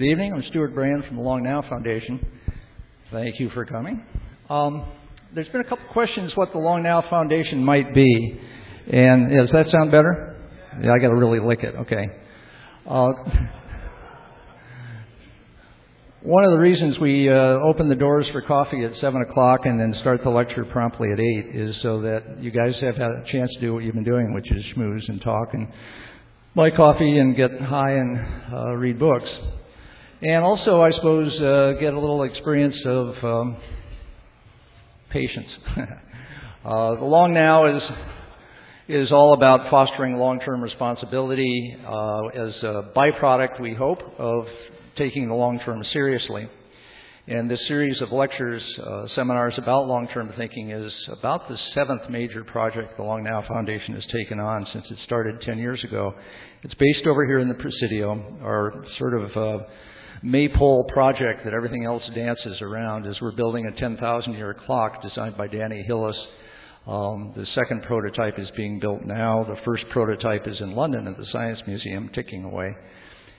Good evening. I'm Stewart Brand from the Long Now Foundation. Thank you for coming. Um, there's been a couple questions what the Long Now Foundation might be. And yeah, does that sound better? Yeah, I got to really lick it. Okay. Uh, one of the reasons we uh, open the doors for coffee at 7 o'clock and then start the lecture promptly at 8 is so that you guys have had a chance to do what you've been doing, which is schmooze and talk and buy coffee and get high and uh, read books. And also, I suppose, uh, get a little experience of um, patience. uh, the long now is is all about fostering long-term responsibility uh, as a byproduct, we hope, of taking the long-term seriously. And this series of lectures, uh, seminars about long-term thinking is about the seventh major project the Long Now Foundation has taken on since it started 10 years ago. It's based over here in the Presidio, our sort of uh, maypole project that everything else dances around as we're building a 10,000 year clock designed by Danny Hillis. Um, the second prototype is being built now. The first prototype is in London at the Science Museum, ticking away.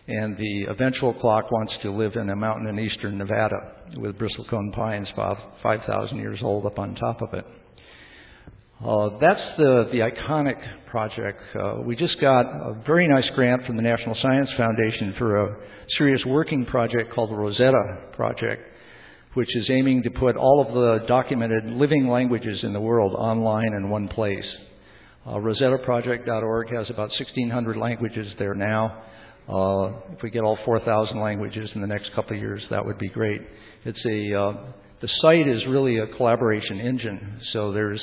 And the eventual clock wants to live in a mountain in eastern Nevada with bristlecone pines 5,000 years old up on top of it. Uh, that's the, the iconic project. Uh, we just got a very nice grant from the National Science Foundation for a serious working project called the Rosetta Project, which is aiming to put all of the documented living languages in the world online in one place. Uh, RosettaProject.org has about 1,600 languages there now. Uh, if we get all 4,000 languages in the next couple of years, that would be great. It's a uh, the site is really a collaboration engine. So there's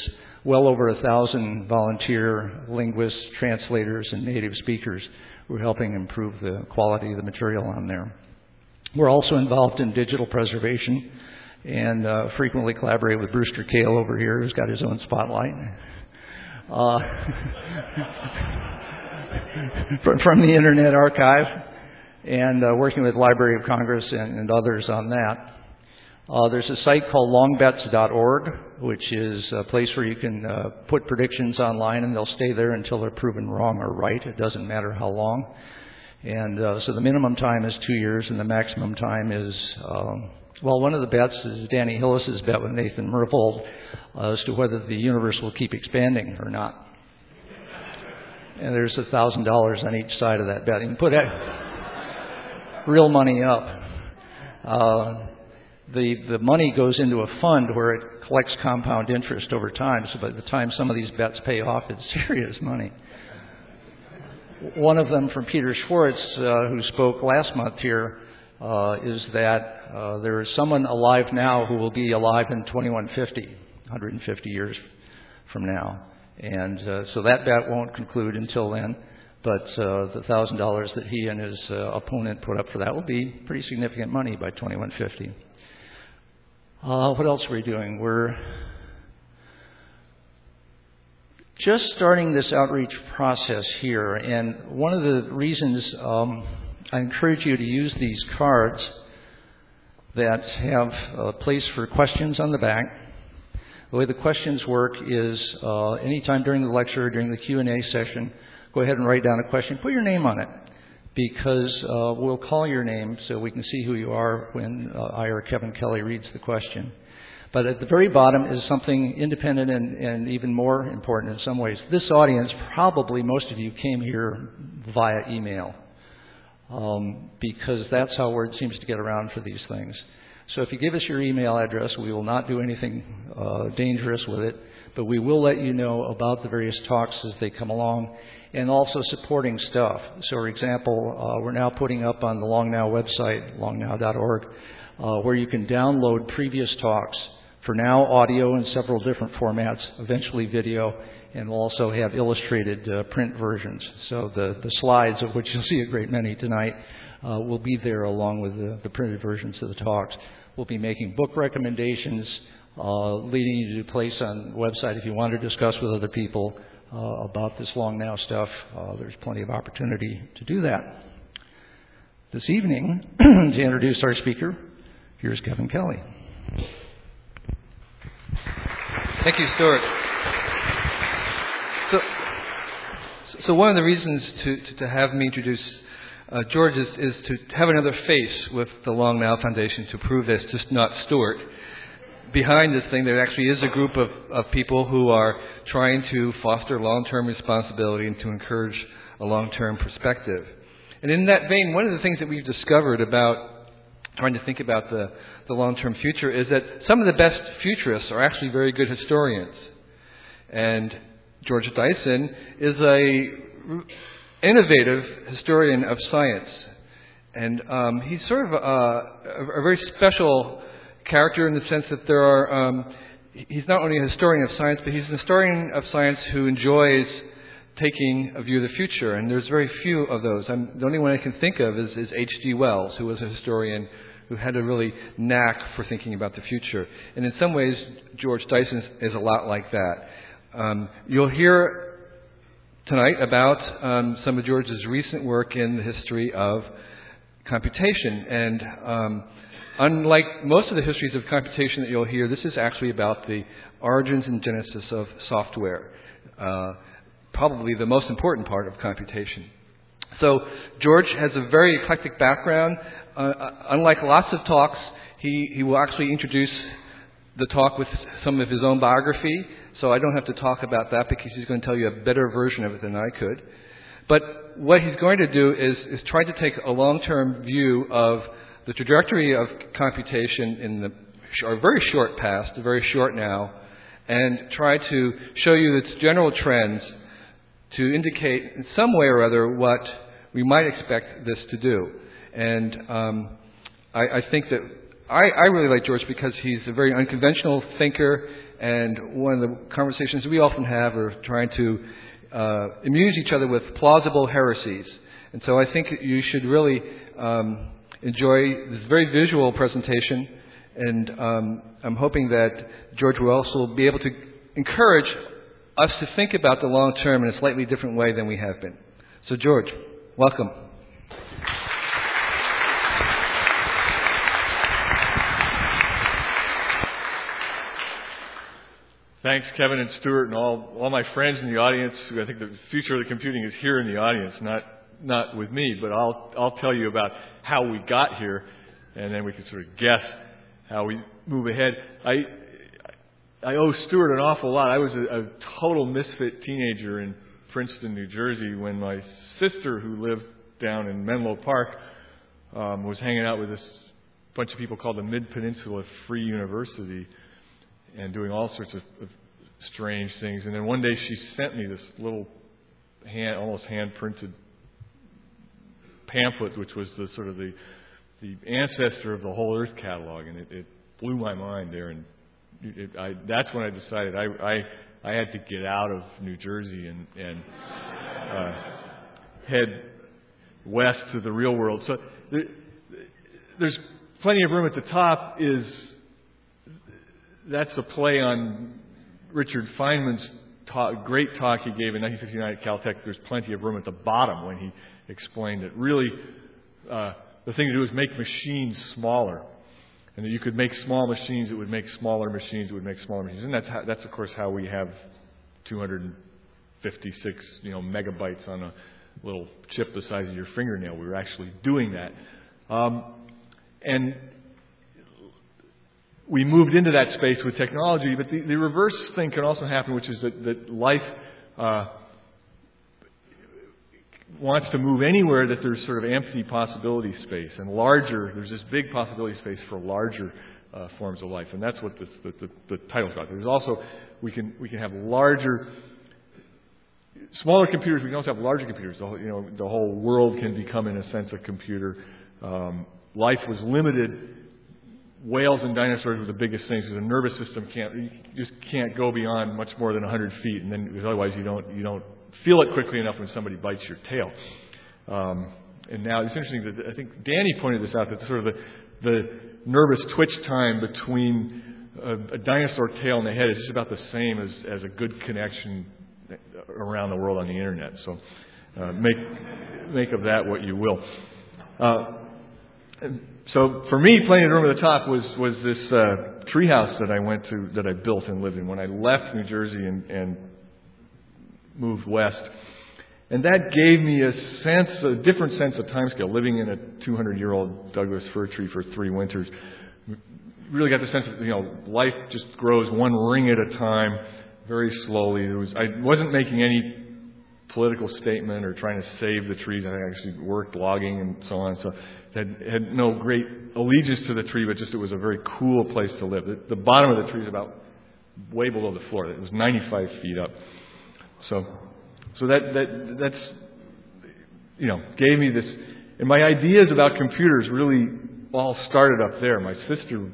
well over a thousand volunteer linguists, translators, and native speakers who are helping improve the quality of the material on there. We're also involved in digital preservation and uh, frequently collaborate with Brewster Kahle over here, who's got his own spotlight. Uh, from the Internet Archive, and uh, working with Library of Congress and, and others on that. Uh, there's a site called longbets.org, which is a place where you can uh, put predictions online and they'll stay there until they're proven wrong or right. It doesn't matter how long. And uh, so the minimum time is two years and the maximum time is, um, well, one of the bets is Danny Hillis's bet with Nathan Myhrvold uh, as to whether the universe will keep expanding or not. And there's a thousand dollars on each side of that bet. You can put real money up. Uh, the, the money goes into a fund where it collects compound interest over time. So by the time some of these bets pay off, it's serious money. One of them from Peter Schwartz, uh, who spoke last month here, uh, is that uh, there is someone alive now who will be alive in 2150, 150 years from now. And uh, so that bet won't conclude until then. But uh, the thousand dollars that he and his uh, opponent put up for that will be pretty significant money by 2150. Uh, what else are we doing? We're just starting this outreach process here, and one of the reasons um, I encourage you to use these cards that have a place for questions on the back. The way the questions work is uh, anytime during the lecture, or during the Q&A session, go ahead and write down a question. Put your name on it because uh, we'll call your name so we can see who you are when uh, I or Kevin Kelly reads the question. But at the very bottom is something independent and, and even more important in some ways. This audience, probably most of you came here via email um, because that's how word seems to get around for these things. So if you give us your email address, we will not do anything uh, dangerous with it, but we will let you know about the various talks as they come along and also supporting stuff. So, for example, uh, we're now putting up on the Long Now website, longnow.org, uh, where you can download previous talks. For now, audio in several different formats, eventually video, and we'll also have illustrated uh, print versions. So the, the slides, of which you'll see a great many tonight, uh, will be there along with the, the, printed versions of the talks. We'll be making book recommendations, uh, leading you to place on the website if you want to discuss with other people uh, about this long now stuff, uh, there's plenty of opportunity to do that. This evening, to introduce our speaker, here's Kevin Kelly. Thank you, Stewart. So, so one of the reasons to, to, to have me introduce uh, George is, is to have another face with the Long Now Foundation to prove this, just not Stewart. Behind this thing, there actually is a group of, of people who are trying to foster long-term responsibility and to encourage a long-term perspective. And in that vein, one of the things that we've discovered about trying to think about the, the long-term future is that some of the best futurists are actually very good historians. And George Dyson is a innovative historian of science. And um, he's sort of a, a, a, very special character in the sense that there are, um, he's not only a historian of science, but he's a historian of science who enjoys taking a view of the future. And there's very few of those. I'm, the only one I can think of is H.G. Wells, who was a historian who had a really knack for thinking about the future. And in some ways, George Dyson is a lot like that. Um, you'll hear tonight about um, some of George's recent work in the history of computation. And um, unlike most of the histories of computation that you'll hear, this is actually about the origins and genesis of software. Uh, probably the most important part of computation. So George has a very eclectic background. Uh, uh, unlike lots of talks, he, he will actually introduce the talk with some of his own biography. So I don't have to talk about that because he's going to tell you a better version of it than I could. But what he's going to do is, is try to take a long-term view of the trajectory of computation in the or very short past, very short now, and try to show you its general trends to indicate in some way or other what we might expect this to do. And um, I, I think that I, I really like George because he's a very unconventional thinker, and one of the conversations we often have are trying to uh, amuse each other with plausible heresies. And so I think you should really um, enjoy this very visual presentation, and um, I'm hoping that George will be able to encourage us to think about the long term in a slightly different way than we have been. So, George, welcome. Thanks, Kevin and Stewart, and all, all my friends in the audience. I think the future of the computing is here in the audience, not, not with me, but I'll, I'll tell you about how we got here, and then we can sort of guess how we move ahead. I, I owe Stewart an awful lot. I was a, a total misfit teenager in Princeton, New Jersey, when my sister, who lived down in Menlo Park, um, was hanging out with this bunch of people called the Mid Peninsula Free University and doing all sorts of, of strange things. And then one day she sent me this little hand, almost hand printed pamphlet, which was the sort of the the ancestor of the whole Earth catalog, and it, it blew my mind there in it, I, that's when I decided I, I I had to get out of New Jersey and and uh, head west to the real world. So there, there's plenty of room at the top. Is that's a play on Richard Feynman's talk, great talk he gave in 1959 at Caltech. There's plenty of room at the bottom when he explained it. really uh, the thing to do is make machines smaller and that you could make small machines it would make smaller machines it would make smaller machines. And that's, how, that's of course, how we have 256 you know, megabytes on a little chip the size of your fingernail. We were actually doing that. Um, and we moved into that space with technology, but the, the reverse thing can also happen, which is that, that life uh, wants to move anywhere that there's sort of empty possibility space and larger, there's this big possibility space for larger uh, forms of life. And that's what this, the, the, the title's got. There's also, we can, we can have larger, smaller computers, we can also have larger computers. The whole, you know, the whole world can become, in a sense, a computer. Um, life was limited. Whales and dinosaurs were the biggest things because the nervous system can't, you just can't go beyond much more than 100 feet, and then because otherwise you don't, you don't feel it quickly enough when somebody bites your tail. Um, and now it's interesting that I think Danny pointed this out that sort of the, the nervous twitch time between a, a dinosaur tail and the head is just about the same as, as a good connection around the world on the internet. So uh, make make of that what you will. Uh, so for me, playing in the room at the top was was this uh, treehouse that I went to that I built and lived in. When I left New Jersey and, and moved west. And that gave me a sense, a different sense of timescale. Living in a 200-year-old Douglas fir tree for three winters, really got the sense that you know life just grows one ring at a time, very slowly. There was I wasn't making any political statement or trying to save the trees. I actually worked logging and so on. So had had no great allegiance to the tree, but just it was a very cool place to live. The, the bottom of the tree is about way below the floor. It was 95 feet up. So so that, that, that's, you know, gave me this, and my ideas about computers really all started up there. My sister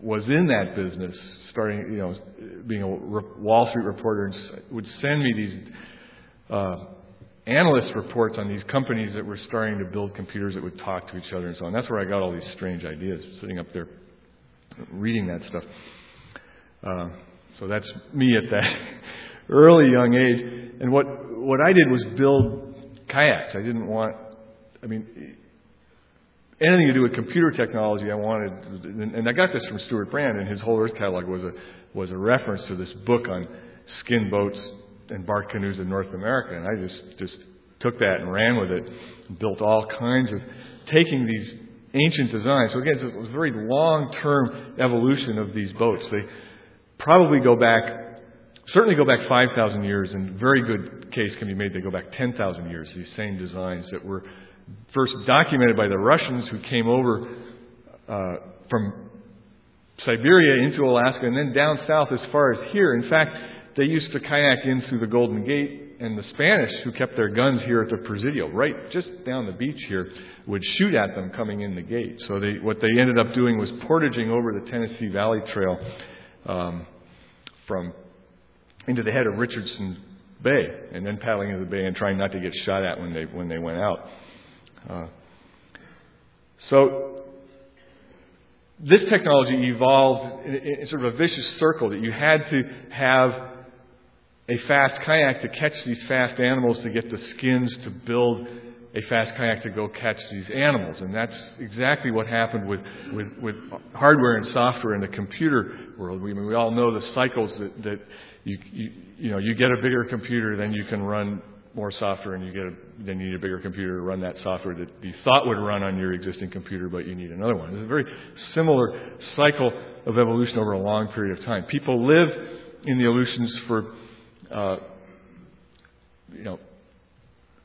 was in that business, starting, you know, being a Wall Street reporter, and would send me these uh, analyst reports on these companies that were starting to build computers that would talk to each other and so on. That's where I got all these strange ideas, sitting up there reading that stuff. Uh, so that's me at that early young age. And what what I did was build kayaks. I didn't want, I mean, anything to do with computer technology. I wanted, and I got this from Stewart Brand, and his whole Earth catalog was a was a reference to this book on skin boats and bark canoes in North America, and I just just took that and ran with it, and built all kinds of taking these ancient designs. So again, it was a very long-term evolution of these boats. They probably go back certainly go back 5,000 years, and very good case can be made they go back 10,000 years, these same designs that were first documented by the Russians who came over uh, from Siberia into Alaska and then down south as far as here. In fact, they used to kayak in through the Golden Gate, and the Spanish, who kept their guns here at the Presidio, right just down the beach here, would shoot at them coming in the gate. So they, what they ended up doing was portaging over the Tennessee Valley Trail um, from into the head of Richardson Bay and then paddling into the bay and trying not to get shot at when they when they went out. Uh, so this technology evolved in, in sort of a vicious circle that you had to have a fast kayak to catch these fast animals to get the skins to build a fast kayak to go catch these animals. And that's exactly what happened with, with, with hardware and software in the computer world. We, we all know the cycles that, that you, you, you know, you get a bigger computer, then you can run more software, and you get a, then you need a bigger computer to run that software that you thought would run on your existing computer, but you need another one. It's a very similar cycle of evolution over a long period of time. People live in the Aleutians for, uh, you know,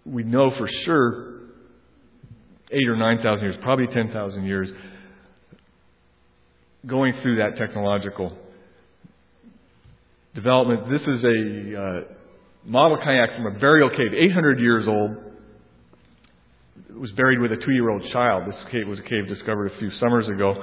we know for sure eight or nine thousand years, probably ten thousand years, going through that technological development. This is a uh, model kayak from a burial cave, 800 years old. It was buried with a two-year-old child. This cave was a cave discovered a few summers ago,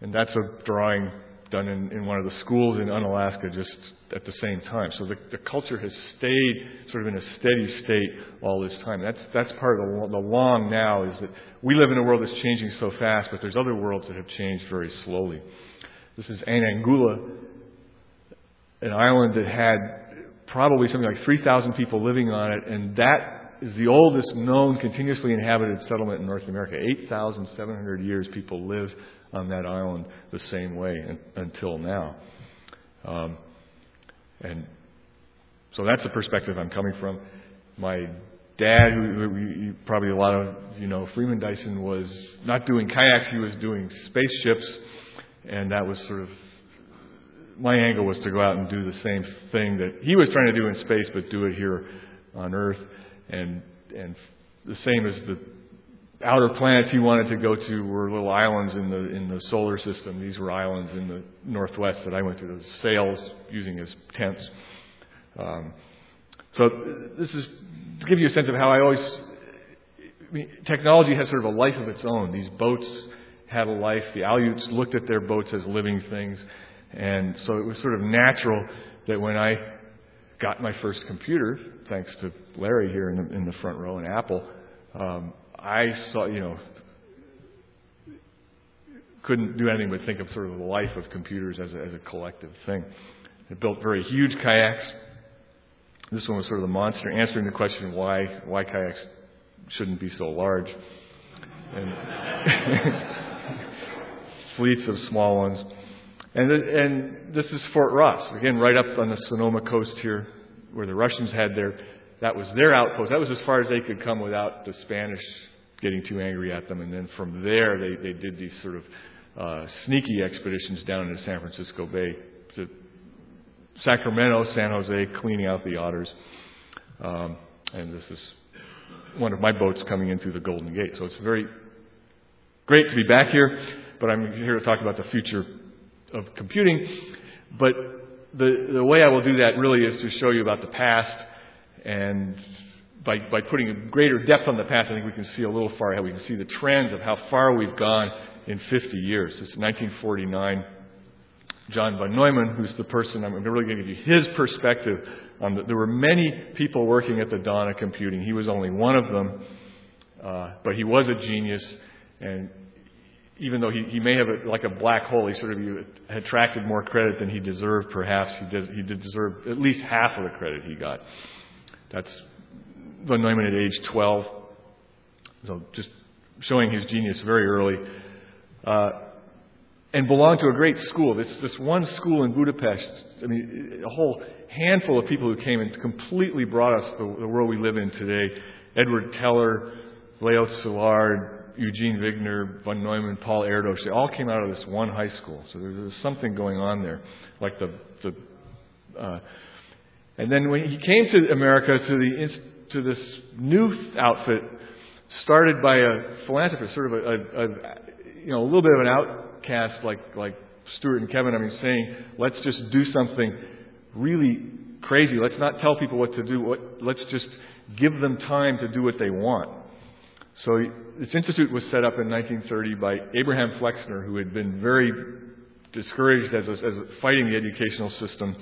and that's a drawing done in, in one of the schools in Unalaska just at the same time. So the, the culture has stayed sort of in a steady state all this time. That's that's part of the, the long now is that we live in a world that's changing so fast, but there's other worlds that have changed very slowly. This is Anangula an island that had probably something like 3,000 people living on it, and that is the oldest known continuously inhabited settlement in North America. 8,700 years people lived on that island the same way until now. Um, and so that's the perspective I'm coming from. My dad, who, who probably a lot of you know, Freeman Dyson was not doing kayaks; he was doing spaceships, and that was sort of my angle was to go out and do the same thing that he was trying to do in space, but do it here on Earth, and and the same as the outer planets he wanted to go to were little islands in the in the solar system. These were islands in the northwest that I went to. Those sails using as tents. Um, so this is to give you a sense of how I always. I mean, technology has sort of a life of its own. These boats had a life. The Aleuts looked at their boats as living things. And so it was sort of natural that when I got my first computer, thanks to Larry here in the, in the front row and Apple, um, I saw, you know, couldn't do anything but think of sort of the life of computers as a, as a collective thing. I built very huge kayaks. This one was sort of the monster, answering the question why why kayaks shouldn't be so large, and fleets of small ones. And, and this is Fort Ross, again, right up on the Sonoma coast here, where the Russians had their, that was their outpost. That was as far as they could come without the Spanish getting too angry at them. And then from there, they, they did these sort of uh, sneaky expeditions down into San Francisco Bay to Sacramento, San Jose, cleaning out the otters. Um, and this is one of my boats coming in through the Golden Gate. So it's very great to be back here, but I'm here to talk about the future of computing. But the, the way I will do that really is to show you about the past and by, by putting a greater depth on the past, I think we can see a little far ahead. We can see the trends of how far we've gone in 50 years. Is 1949. John von Neumann, who's the person I'm really going to give you his perspective on the, there were many people working at the dawn of computing. He was only one of them, uh, but he was a genius, and even though he, he may have a, like a black hole, he sort of attracted more credit than he deserved. Perhaps he did he did deserve at least half of the credit he got. That's von Neumann at age 12. So just showing his genius very early. Uh, and belonged to a great school. This, this one school in Budapest, I mean, a whole handful of people who came and completely brought us the, the world we live in today. Edward Teller, Leo Szilard, Eugene Wigner, von Neumann, Paul Erdos, they all came out of this one high school. So there's, there's something going on there. Like the, the uh, and then when he came to America to the to this new outfit started by a philanthropist, sort of a, a, a you know a little bit of an outcast like like Stewart and Kevin. I mean, saying let's just do something really crazy. Let's not tell people what to do. What, let's just give them time to do what they want. So this institute was set up in 1930 by Abraham Flexner, who had been very discouraged as, a, as a fighting the educational system,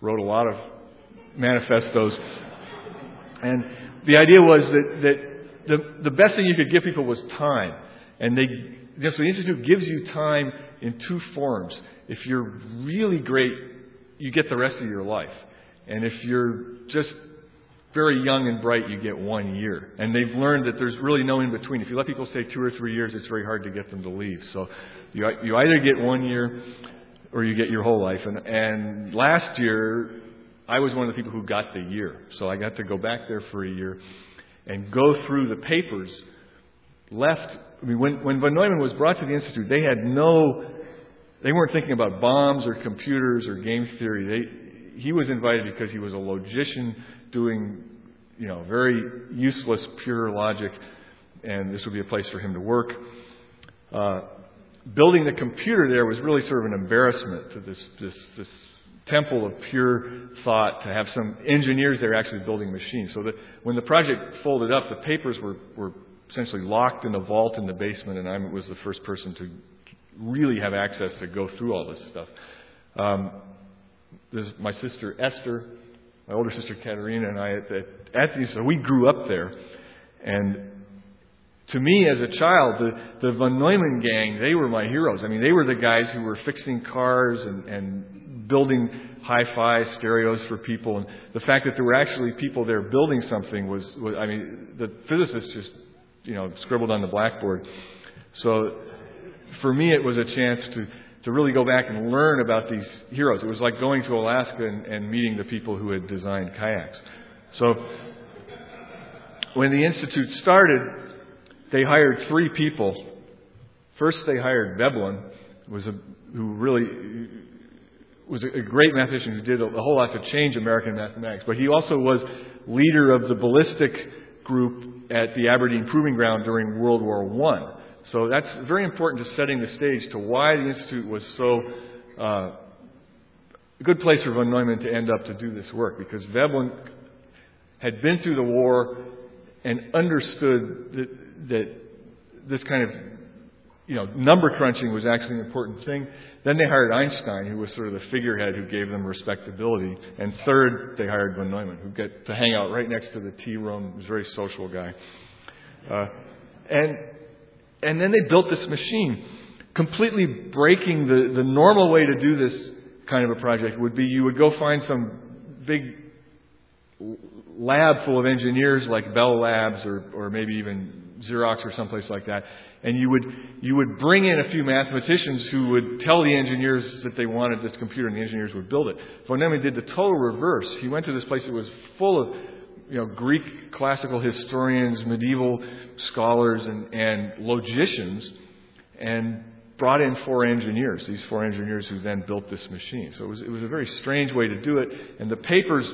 wrote a lot of manifestos. And the idea was that, that the, the best thing you could give people was time. And they, so the Institute gives you time in two forms. If you're really great, you get the rest of your life. And if you're just very young and bright, you get one year. And they've learned that there's really no in between. If you let people stay two or three years, it's very hard to get them to leave. So you, you either get one year or you get your whole life. And, and last year, I was one of the people who got the year. So I got to go back there for a year and go through the papers. Left, I mean, when, when von Neumann was brought to the Institute, they had no, they weren't thinking about bombs or computers or game theory. They, he was invited because he was a logician doing, you know, very useless pure logic, and this would be a place for him to work. Uh, building the computer there was really sort of an embarrassment to this, this, this temple of pure thought to have some engineers there actually building machines. So when the project folded up, the papers were, were essentially locked in a vault in the basement, and I was the first person to really have access to go through all this stuff. Um, my sister Esther, my older sister Katerina, and I at the, at so we grew up there, and to me as a child, the, the von Neumann gang, they were my heroes. I mean, they were the guys who were fixing cars and, and building hi-fi stereos for people, and the fact that there were actually people there building something was, was I mean, the physicists just, you know, scribbled on the blackboard. So for me, it was a chance to to really go back and learn about these heroes. It was like going to Alaska and, and meeting the people who had designed kayaks. So when the institute started, they hired three people. First, they hired Veblen, was a, who really was a great mathematician who did a whole lot to change American mathematics, but he also was leader of the ballistic group at the Aberdeen Proving Ground during World War I. So that's very important to setting the stage to why the Institute was so uh, a good place for von Neumann to end up to do this work, because Veblen had been through the war and understood that, that this kind of you know, number crunching was actually an important thing. Then they hired Einstein, who was sort of the figurehead who gave them respectability. And third, they hired von Neumann, who got to hang out right next to the tea room. He was a very social guy. Uh, and and then they built this machine, completely breaking the, the normal way to do this kind of a project would be you would go find some big lab full of engineers like Bell Labs or, or maybe even Xerox or someplace like that, and you would, you would bring in a few mathematicians who would tell the engineers that they wanted this computer and the engineers would build it. Von Neumann did the total reverse. He went to this place that was full of you know, Greek classical historians, medieval scholars, and, and logicians, and brought in four engineers, these four engineers who then built this machine. So it was, it was a very strange way to do it, and the papers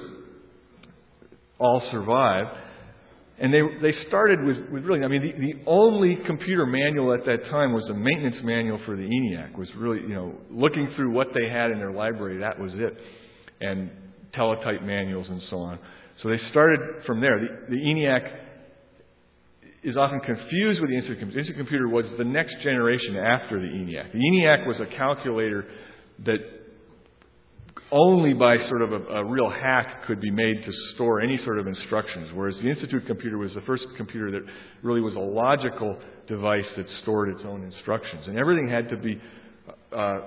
all survive. And they, they started with, with really, I mean, the, the only computer manual at that time was the maintenance manual for the ENIAC, was really, you know, looking through what they had in their library, that was it. And teletype manuals and so on. So they started from there. The, the ENIAC is often confused with the Institute computer. The Institute computer was the next generation after the ENIAC. The ENIAC was a calculator that only by sort of a, a, real hack could be made to store any sort of instructions, whereas the Institute computer was the first computer that really was a logical device that stored its own instructions. And everything had to be uh,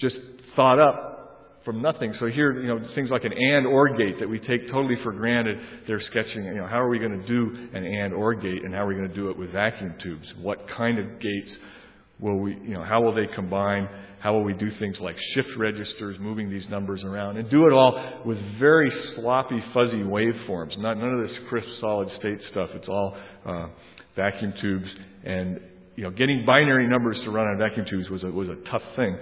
just thought up from nothing. So here, you know, things like an and or gate that we take totally for granted, they're sketching, you know, how are we going to do an and or gate and how are we going to do it with vacuum tubes? What kind of gates will we, you know, how will they combine? How will we do things like shift registers, moving these numbers around, and do it all with very sloppy, fuzzy waveforms. Not none of this crisp, solid state stuff. It's all uh, vacuum tubes, and you know, getting binary numbers to run on vacuum tubes was a, was a tough thing.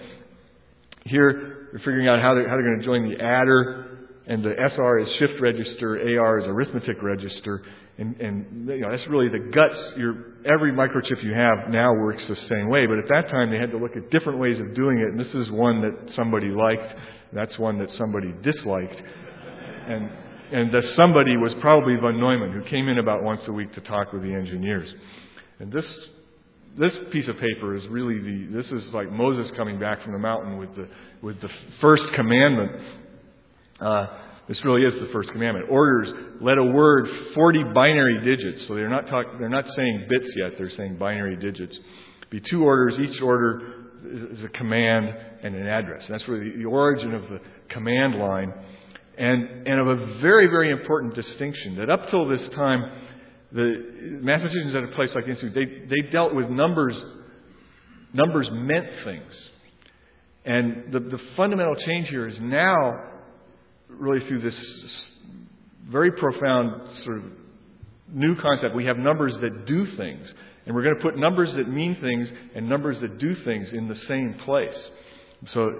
Here, we're figuring out how they're, how they're going to join the adder, and the SR is shift register, AR is arithmetic register, and, and you know, that's really the guts. Your, every microchip you have now works the same way, but at that time they had to look at different ways of doing it, and this is one that somebody liked, that's one that somebody disliked. And, and the somebody was probably von Neumann, who came in about once a week to talk with the engineers. And this this piece of paper is really the this is like Moses coming back from the mountain with the with the first commandment. Uh, this really is the first commandment. Orders let a word 40 binary digits. So they're not talk, they're not saying bits yet. They're saying binary digits. Be two orders. Each order is a command and an address. And that's really the origin of the command line, and and of a very very important distinction that up till this time the mathematicians at a place like the Institute, they, they dealt with numbers. Numbers meant things. And the, the fundamental change here is now, really through this very profound sort of new concept, we have numbers that do things. And we're going to put numbers that mean things and numbers that do things in the same place. So,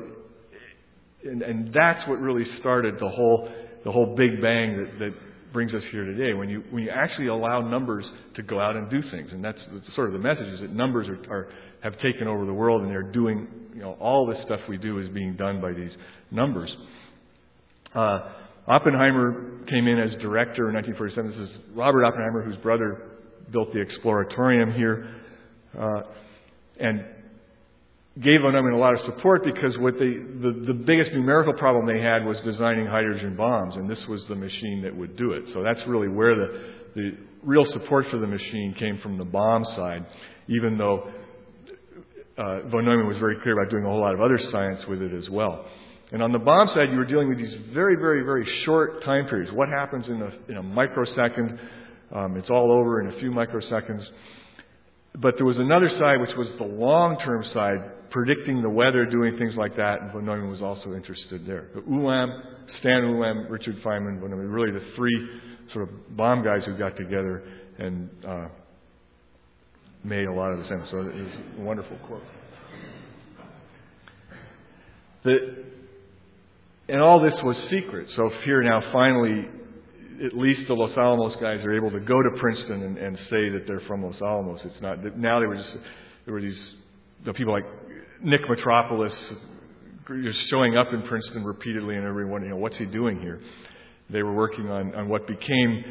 and, and that's what really started the whole, the whole big bang that, that brings us here today. When you, when you actually allow numbers to go out and do things, and that's, that's sort of the message is that numbers are, are, have taken over the world and they're doing, you know, all this stuff we do is being done by these numbers. Uh, Oppenheimer came in as director in 1947. This is Robert Oppenheimer, whose brother built the Exploratorium here. Uh, and gave von Neumann a lot of support because what they, the, the biggest numerical problem they had was designing hydrogen bombs, and this was the machine that would do it. So that's really where the, the real support for the machine came from the bomb side, even though uh, von Neumann was very clear about doing a whole lot of other science with it as well. And on the bomb side, you were dealing with these very, very, very short time periods. What happens in a, in a microsecond? Um, it's all over in a few microseconds. But there was another side, which was the long-term side, predicting the weather, doing things like that, and von Neumann was also interested there. But Ulam, Stan Ulam, Richard Feynman, von Neumann, really the three sort of bomb guys who got together and uh, made a lot of the sense. So it was a wonderful quote. The, and all this was secret. So here now, finally, at least the Los Alamos guys are able to go to Princeton and, and say that they're from Los Alamos. It's not now they were just there were these the people like Nick Metropolis just showing up in Princeton repeatedly, and everyone, you know, what's he doing here? They were working on, on what became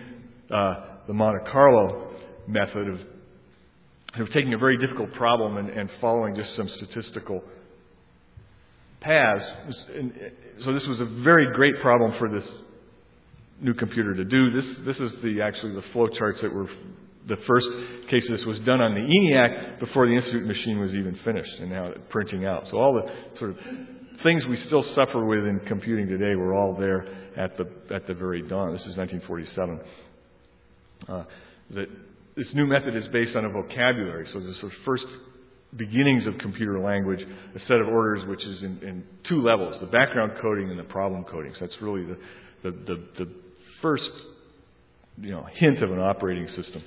uh, the Monte Carlo method of, of taking a very difficult problem and, and following just some statistical paths. And so this was a very great problem for this new computer to do. This this is the actually the flow charts that were the first case of this was done on the ENIAC before the Institute machine was even finished and now printing out. So all the sort of things we still suffer with in computing today were all there at the, at the very dawn. This is 1947. Uh, that this new method is based on a vocabulary. So the first beginnings of computer language, a set of orders which is in, in two levels, the background coding and the problem coding. So that's really the, the, the, the first you know, hint of an operating system.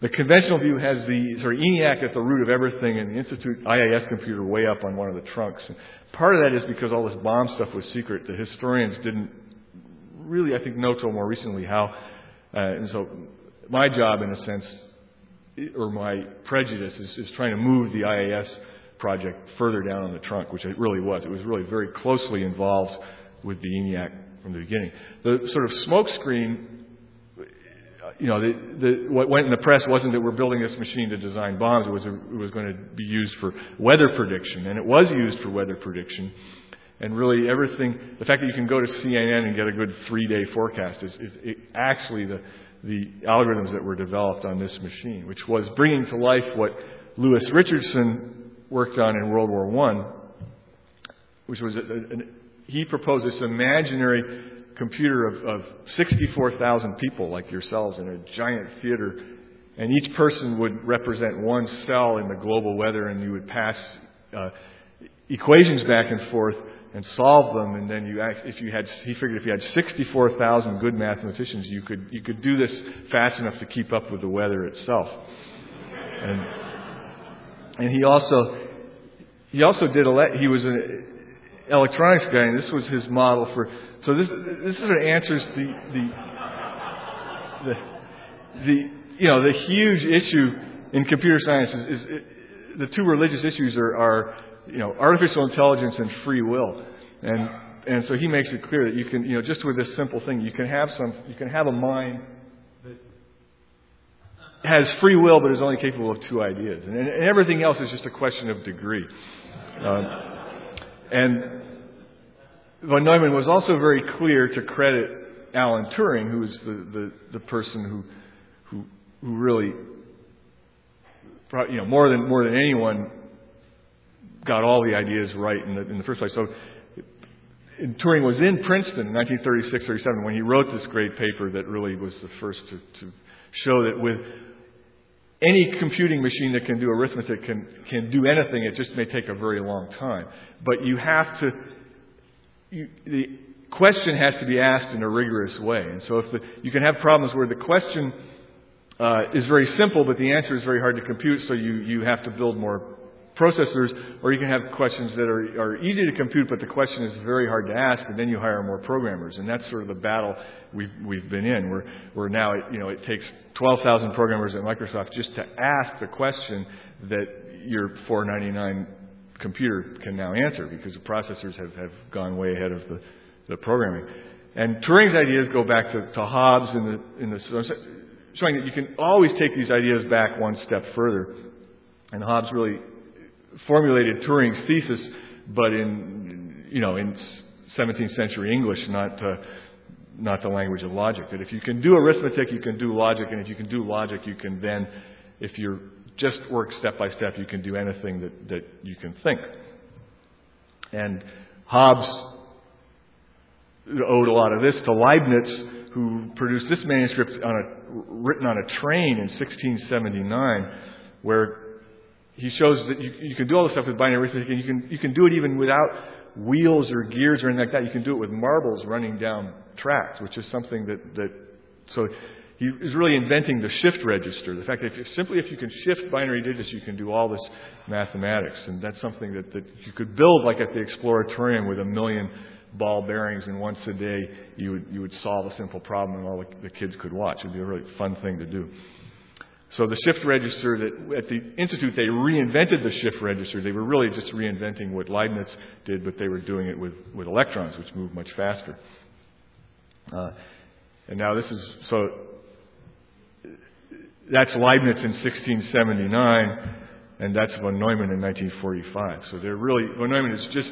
The conventional view has the sort of ENIAC at the root of everything and the Institute IAS computer way up on one of the trunks. And part of that is because all this bomb stuff was secret. The historians didn't really, I think, know till more recently how. Uh, and so my job, in a sense, or my prejudice is, is trying to move the IAS project further down on the trunk, which it really was. It was really very closely involved with the ENIAC from the beginning. The sort of smoke screen, you know, the, the, what went in the press wasn't that we're building this machine to design bombs. It was, a, it was going to be used for weather prediction, and it was used for weather prediction. And really, everything, the fact that you can go to CNN and get a good three day forecast is, is it, actually the, the algorithms that were developed on this machine, which was bringing to life what Lewis Richardson worked on in World War I, which was a, a, he proposed this imaginary computer of, of 64,000 people like yourselves in a giant theater, and each person would represent one cell in the global weather, and you would pass uh, equations back and forth and solve them, and then you if you had he figured if you had 64,000 good mathematicians, you could you could do this fast enough to keep up with the weather itself. And and he also he also did ele- he was an electronics guy, and this was his model for. So this this sort of answers the the the, the you know the huge issue in computer science is, is it, the two religious issues are, are you know, artificial intelligence and free will. And, and so he makes it clear that you can, you know, just with this simple thing, you can have some, you can have a mind that has free will but is only capable of two ideas. And, and everything else is just a question of degree. Um, and von Neumann was also very clear to credit Alan Turing, who was the, the, the person who, who, who really, you know, more than, more than anyone got all the ideas right in the, in the first place. So Turing was in Princeton in 1936, 37 when he wrote this great paper that really was the first to, to show that with any computing machine that can do arithmetic can, can do anything. It just may take a very long time. But you have to, you, the question has to be asked in a rigorous way. And so if the, you can have problems where the question uh, is very simple, but the answer is very hard to compute, so you, you have to build more processors, or you can have questions that are, are easy to compute, but the question is very hard to ask, and then you hire more programmers. And that's sort of the battle we've, we've been in. We're, we're now, you know, it takes 12,000 programmers at Microsoft just to ask the question that your 499 computer can now answer because the processors have, have gone way ahead of the, the programming. And Turing's ideas go back to, to Hobbes in the, in the, showing that you can always take these ideas back one step further. And Hobbes really formulated Turing's thesis, but in you know in 17th century English, not uh, not the language of logic. That if you can do arithmetic, you can do logic, and if you can do logic, you can then, if you just work step by step, you can do anything that that you can think. And Hobbes owed a lot of this to Leibniz, who produced this manuscript on a, written on a train in 1679, where he shows that you, you can do all this stuff with binary arithmetic, and you can, you can do it even without wheels or gears or anything like that. You can do it with marbles running down tracks, which is something that, that so he is really inventing the shift register. The fact that if, simply if you can shift binary digits, you can do all this mathematics. And that's something that, that you could build like at the Exploratorium with a million ball bearings, and once a day you would, you would solve a simple problem and all the, the kids could watch. It would be a really fun thing to do. So the shift register that at the Institute they reinvented the shift register. They were really just reinventing what Leibniz did, but they were doing it with, with electrons, which move much faster. Uh, and now this is so that's Leibniz in 1679, and that's von Neumann in 1945. So they're really von Neumann is just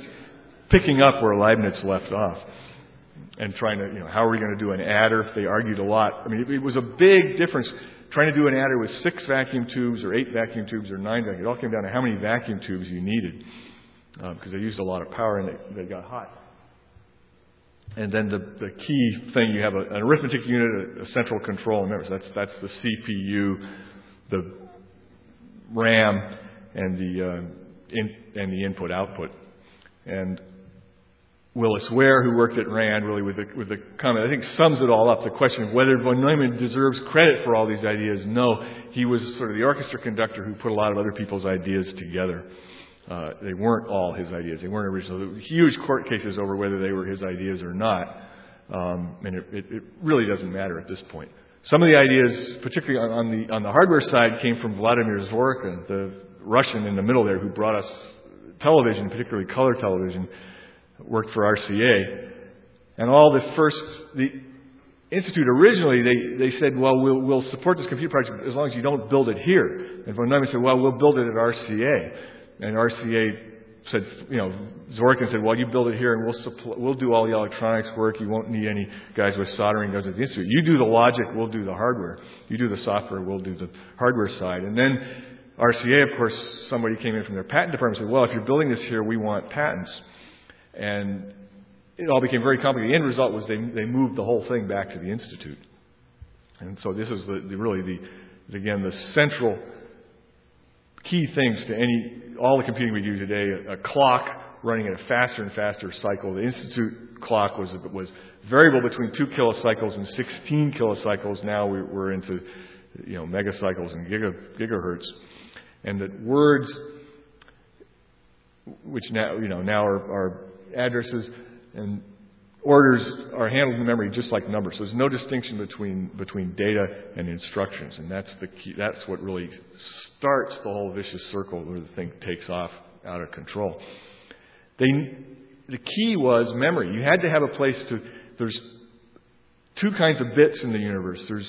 picking up where Leibniz left off and trying to, you know, how are we going to do an adder? They argued a lot. I mean, it, it was a big difference trying to do an adder with six vacuum tubes or eight vacuum tubes or nine vacuum. It all came down to how many vacuum tubes you needed because um, they used a lot of power and they, they got hot. And then the, the key thing, you have a, an arithmetic unit, a, central control. So that's, that's the CPU, the RAM, and the, uh, in, and the input output. And Willis Ware, who worked at RAND, really with the, with the comment, I think sums it all up. The question of whether von Neumann deserves credit for all these ideas. No, he was sort of the orchestra conductor who put a lot of other people's ideas together. Uh, they weren't all his ideas. They weren't original. There were huge court cases over whether they were his ideas or not. Um, and it, it, it, really doesn't matter at this point. Some of the ideas, particularly on, the on the hardware side, came from Vladimir Zworykin, the Russian in the middle there, who brought us television, particularly color television worked for RCA. And all the first, the Institute originally, they, they said, well, well, we'll support this computer project as long as you don't build it here. And von Neumann said, well, we'll build it at RCA. And RCA said, you know, Zworykin said, well, you build it here and we'll, suppl- we'll do all the electronics work. You won't need any guys with soldering guns at the Institute. You do the logic, we'll do the hardware. You do the software, we'll do the hardware side. And then RCA, of course, somebody came in from their patent department and said, well, if you're building this here, we want patents. And it all became very complicated. The end result was they, they moved the whole thing back to the Institute. And so this is the, the really the, again, the central key things to any, all the computing we do today, a, clock running at a faster and faster cycle. The Institute clock was, was variable between 2 kilocycles and 16 kilocycles. Now we're into, you know, megacycles and giga, gigahertz. And that words, which now, you know, now are, are addresses and orders are handled in memory just like numbers. So there's no distinction between between data and instructions, and that's the key. That's what really starts the whole vicious circle where the thing takes off out of control. They, the key was memory. You had to have a place to. There's two kinds of bits in the universe. There's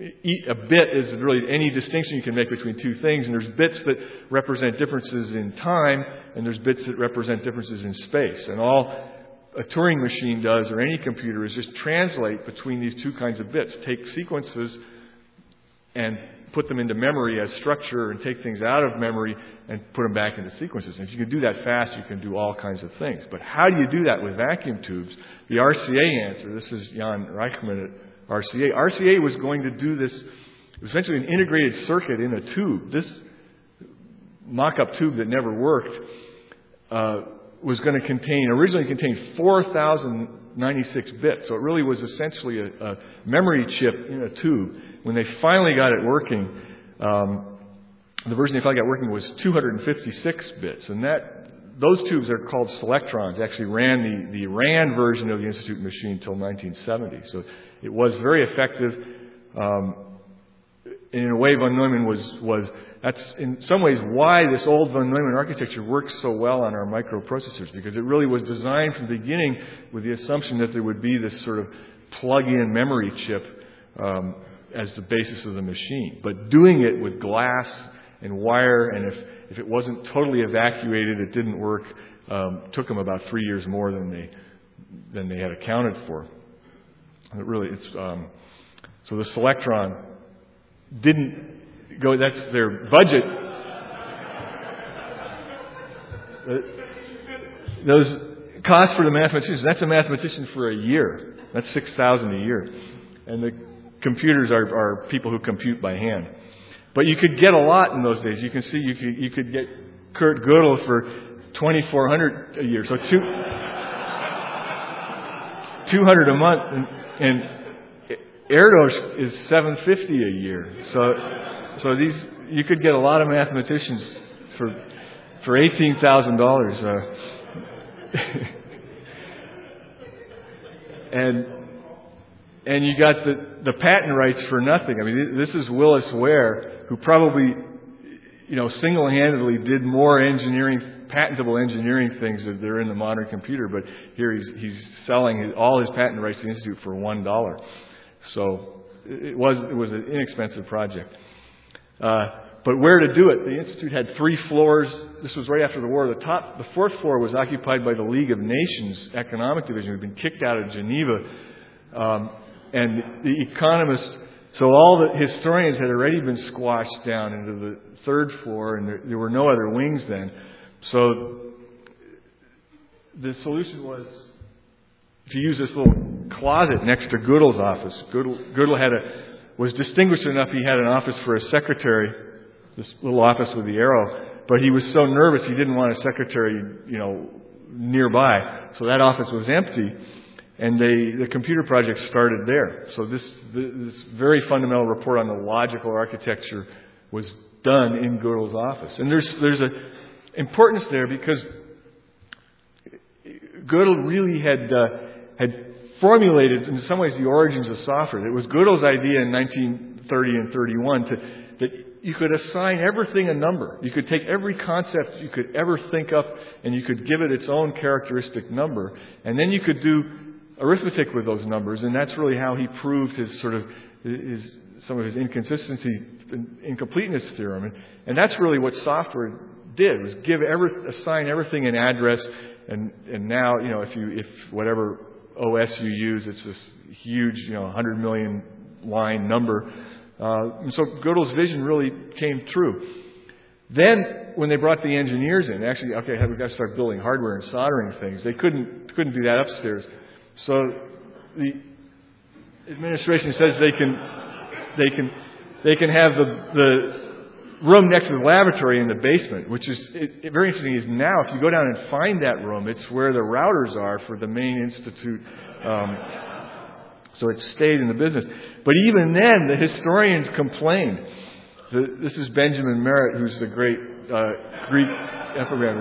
a bit is really any distinction you can make between two things, and there's bits that represent differences in time, and there's bits that represent differences in space. And all a Turing machine does, or any computer, is just translate between these two kinds of bits. Take sequences and put them into memory as structure, and take things out of memory and put them back into sequences. And if you can do that fast, you can do all kinds of things. But how do you do that with vacuum tubes? The RCA answer, this is Jan Rajchman at RCA. RCA was going to do this, essentially an integrated circuit in a tube. This mock-up tube that never worked uh, was going to contain, originally contained 4,096 bits. So it really was essentially a, a, memory chip in a tube. When they finally got it working, um, the version they finally got working was 256 bits. And that those tubes are called Selectrons. Actually ran the, the RAND version of the Institute machine until 1970. So it was very effective. Um, in a way, von Neumann was, was, that's in some ways why this old von Neumann architecture works so well on our microprocessors, because it really was designed from the beginning with the assumption that there would be this sort of plug-in memory chip um, as the basis of the machine. But doing it with glass and wire, and if, if it wasn't totally evacuated, it didn't work, um, took them about three years more than they, than they had accounted for. It really, it's um, so the Selectron didn't go. That's their budget. Those costs for the mathematicians. That's a mathematician for a year. That's six thousand a year, and the computers are, are people who compute by hand. But you could get a lot in those days. You can see you could you could get Kurt Gödel for twenty four hundred a year. So two. 200 a month and, and Erdos is 750 a year. So, so these, you could get a lot of mathematicians for, for $18,000. Uh, and, and you got the, the patent rights for nothing. I mean, this is Willis Ware, who probably, you know, single-handedly did more engineering patentable engineering things that are in the modern computer, but here he's, he's selling his, all his patent rights to the Institute for one dollar. So it was, it was an inexpensive project. Uh, but where to do it? The Institute had three floors. This was right after the war. The top, the fourth floor was occupied by the League of Nations Economic Division, who'd been kicked out of Geneva. Um, and the economists, so all the historians had already been squashed down into the third floor, and there, there were no other wings then. So the solution was to use this little closet next to Gödel's office. Gödel, Gödel had a was distinguished enough. He had an office for a secretary, this little office with the arrow. But he was so nervous he didn't want a secretary, you know, nearby. So that office was empty, and they, the computer project started there. So this, this very fundamental report on the logical architecture was done in Gödel's office. And there's, there's a importance there because Gödel really had, uh, had formulated, in some ways, the origins of software. It was Gödel's idea in 1930 and 31 to, that you could assign everything a number. You could take every concept you could ever think of and you could give it its own characteristic number. And then you could do arithmetic with those numbers. And that's really how he proved his sort of, his, some of his inconsistency, incompleteness theorem. And, and that's really what software did, was give every, assign everything an address. And, and now, you know, if you, if whatever OS you use, it's this huge, you know, 100 million line number. Uh, and so Gödel's vision really came true. Then, when they brought the engineers in, actually, okay, we've got to start building hardware and soldering things. They couldn't couldn't do that upstairs. So the administration says they can they can they can have the the room next to the laboratory in the basement, which is it, it, very interesting. Is now if you go down and find that room, it's where the routers are for the main institute. Um, so it stayed in the business. But even then, the historians complained. The, this is Benjamin Meritt, who's the great uh, Greek epigram.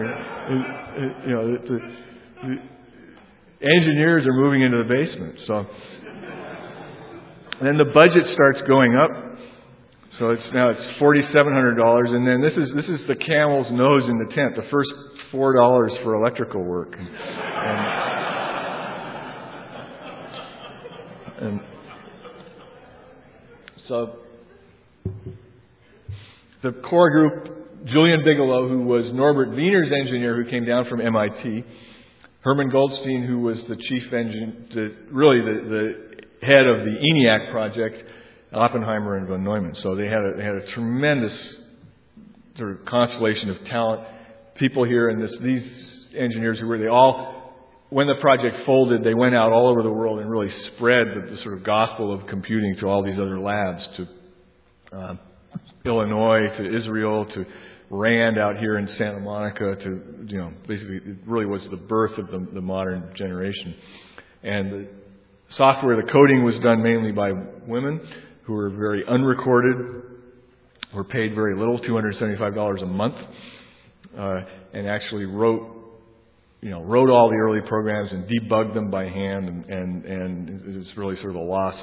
You know, the, the, engineers are moving into the basement. So then the budget starts going up. So it's now it's forty seven hundred dollars, and then this is this is the camel's nose in the tent. The first four dollars for electrical work, and, and, and so the core group, Julian Bigelow, who was Norbert Wiener's engineer who came down from MIT, Herman Goldstine, who was the chief engine, really the, the head of the ENIAC project, Oppenheimer and von Neumann. So they had a, they had a tremendous sort of constellation of talent. People here and this, these engineers who were, they all, when the project folded, they went out all over the world and really spread the, the sort of gospel of computing to all these other labs, to uh, Illinois, to Israel, to Rand out here in Santa Monica to, you know, basically it really was the birth of the, the modern generation. And the software, the coding was done mainly by women who were very unrecorded, were paid very little, $275 a month, uh, and actually wrote, you know, wrote all the early programs and debugged them by hand, and, and, and it's really sort of a lost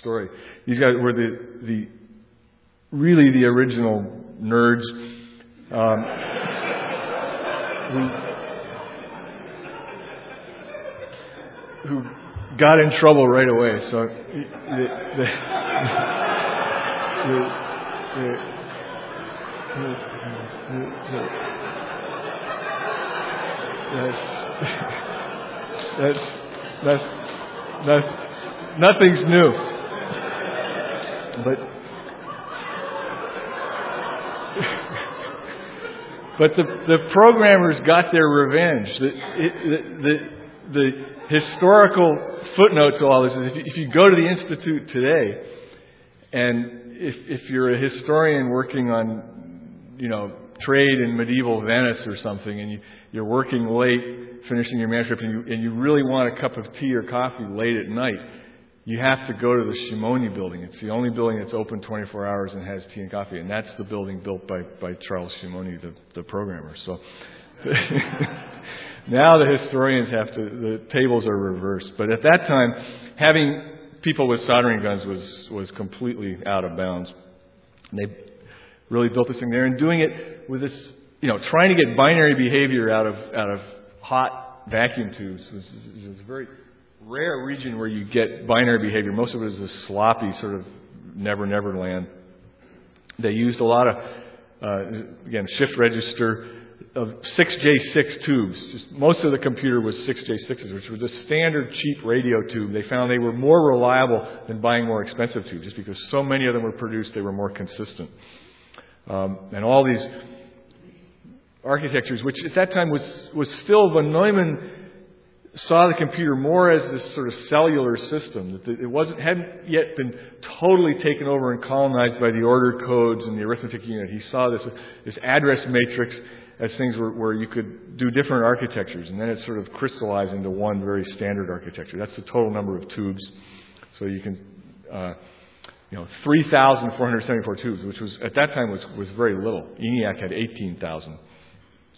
story. These guys were the, the really the original nerds um, who, who got in trouble right away. So the, the, the, that's, that's, that's, that's, nothing's new. But But the, the programmers got their revenge. The, the, the, the, historical footnote to all this is if you, if you go to the Institute today, and if, if you're a historian working on, you know, trade in medieval Venice or something, and you, you're working late, finishing your manuscript, and you, and you really want a cup of tea or coffee late at night, you have to go to the Simonyi building. It's the only building that's open 24 hours and has tea and coffee, and that's the building built by, by Charles Simonyi, the, the programmer. So now the historians have to, the tables are reversed. But at that time, having people with soldering guns was, was completely out of bounds. And they really built this thing there and doing it with this, you know, trying to get binary behavior out of, out of hot vacuum tubes was, was very rare region where you get binary behavior. Most of it is a sloppy sort of never never land. They used a lot of uh, again shift register of 6J6 tubes. Just most of the computer was 6J6s, which was a standard cheap radio tube. They found they were more reliable than buying more expensive tubes, just because so many of them were produced, they were more consistent. Um, and all these architectures, which at that time was was still von Neumann saw the computer more as this sort of cellular system that it wasn't hadn't yet been totally taken over and colonized by the order codes and the arithmetic unit. He saw this this address matrix as things where, where you could do different architectures, and then it sort of crystallized into one very standard architecture. That's the total number of tubes. So you can, uh, you know, 3,474 tubes, which was at that time was was very little. ENIAC had 18,000.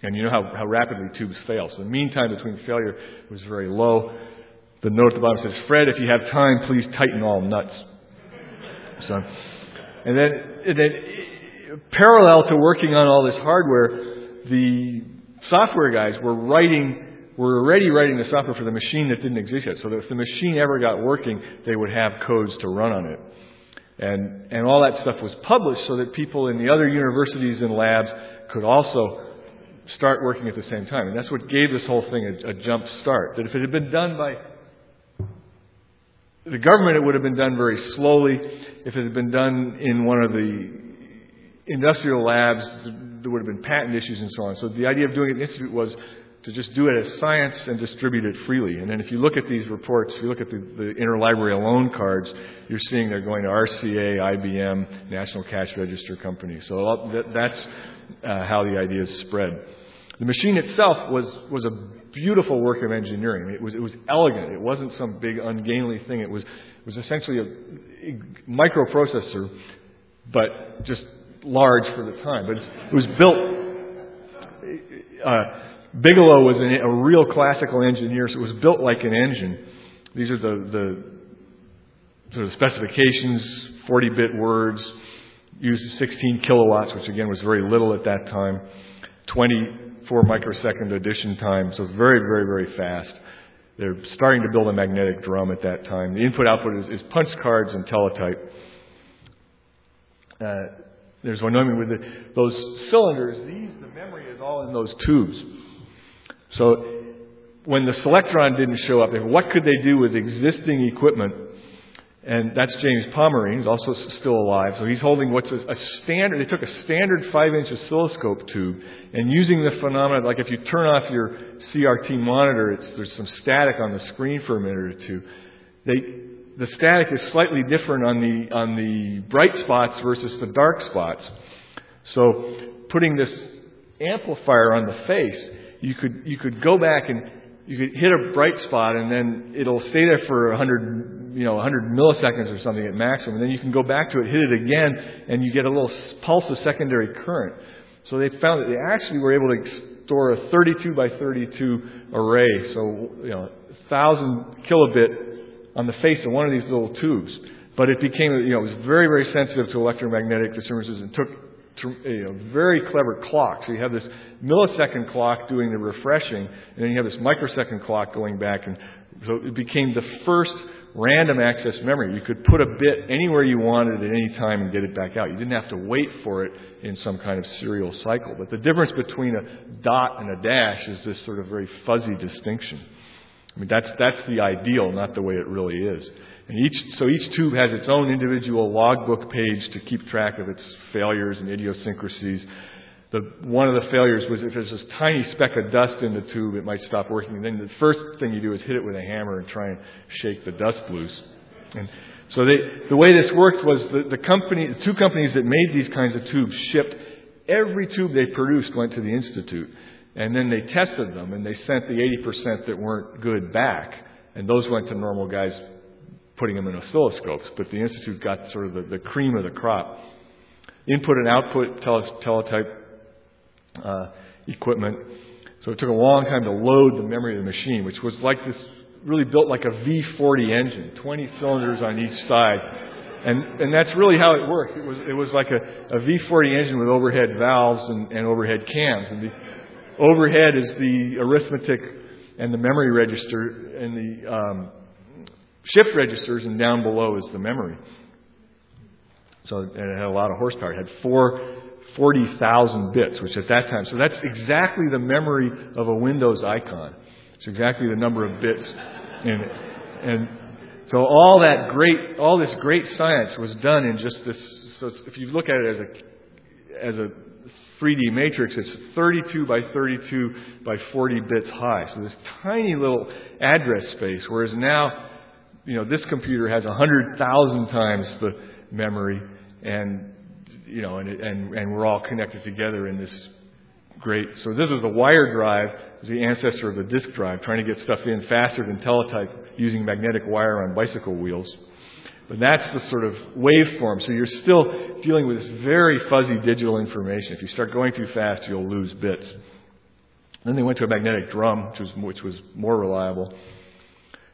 And you know how, how rapidly tubes fail. So the mean time between failure was very low. The note at the bottom says, Fred, if you have time, please tighten all nuts. So, and then, and then parallel to working on all this hardware, the software guys were writing, were already writing the software for the machine that didn't exist yet. So that if the machine ever got working, they would have codes to run on it. And, and all that stuff was published so that people in the other universities and labs could also start working at the same time. And that's what gave this whole thing a, a jump start. That if it had been done by the government, it would have been done very slowly. If it had been done in one of the industrial labs, there would have been patent issues and so on. So the idea of doing it in the institute was to just do it as science and distribute it freely. And then if you look at these reports, if you look at the, the interlibrary loan cards, you're seeing they're going to RCA, IBM, National Cash Register Company. So that, that's uh, how the ideas spread. The machine itself was, was a beautiful work of engineering. It was, it was elegant. It wasn't some big ungainly thing. It was, it was essentially a, microprocessor, but just large for the time. But it was built. Uh, Bigelow was an, a real classical engineer, so it was built like an engine. These are the, the sort of specifications, 40-bit words, used 16 kilowatts, which again was very little at that time, 24 microsecond addition time, so very, very, very fast. They're starting to build a magnetic drum at that time. The input output is, is punch cards and teletype. Uh, there's Wyoming with the, those cylinders. These, the memory is all in those tubes. So when the Selectron didn't show up, what could they do with existing equipment and that's James Pomerene. He's also still alive. So he's holding what's a, a standard, they took a standard 5 inch oscilloscope tube and using the phenomena, like if you turn off your CRT monitor, there's some static on the screen for a minute or two. They, the static is slightly different on the, on the bright spots versus the dark spots. So putting this amplifier on the face, you could, you could go back and you could hit a bright spot and then it'll stay there for 100, you know, 100 milliseconds or something at maximum. And then you can go back to it, hit it again, and you get a little pulse of secondary current. So they found that they actually were able to store a 32 by 32 array. So, you know, 1,000 kilobit on the face of one of these little tubes. But it became, you know, it was very, very sensitive to electromagnetic disturbances and took you know, very clever clock. So you have this millisecond clock doing the refreshing, and then you have this microsecond clock going back. And so it became the first random access memory. You could put a bit anywhere you wanted at any time and get it back out. You didn't have to wait for it in some kind of serial cycle. But the difference between a dot and a dash is this sort of very fuzzy distinction. I mean, that's, that's the ideal, not the way it really is. And each, so each tube has its own individual logbook page to keep track of its failures and idiosyncrasies. The, one of the failures was if there's this tiny speck of dust in the tube, it might stop working. And then the first thing you do is hit it with a hammer and try and shake the dust loose. And so they, the way this worked was the, the company, the two companies that made these kinds of tubes shipped every tube they produced went to the institute, and then they tested them and they sent the 80% that weren't good back, and those went to normal guys putting them in oscilloscopes, but the Institute got sort of the, the cream of the crop. Input and output tele, teletype uh, equipment. So it took a long time to load the memory of the machine, which was like this, really built like a V40 engine, 20 cylinders on each side. And, and that's really how it worked. It was, it was like a, a V40 engine with overhead valves and, and overhead cams. And the overhead is the arithmetic and the memory register and the um, shift registers, and down below is the memory. So and it had a lot of horsepower. It had four 40,000 bits, which at that time, so that's exactly the memory of a Windows icon. It's exactly the number of bits in it. And so all that great, all this great science was done in just this. So if you look at it as a as a 3D matrix It's 32 by 32 by 40 bits high. So this tiny little address space, whereas now, you know, this computer has 100,000 times the memory and, you know, and, and, and we're all connected together in this great. So this was the wire drive, the ancestor of the disk drive, trying to get stuff in faster than teletype using magnetic wire on bicycle wheels. But that's the sort of waveform. So you're still dealing with this very fuzzy digital information. If you start going too fast, you'll lose bits. Then they went to a magnetic drum, which was, which was more reliable.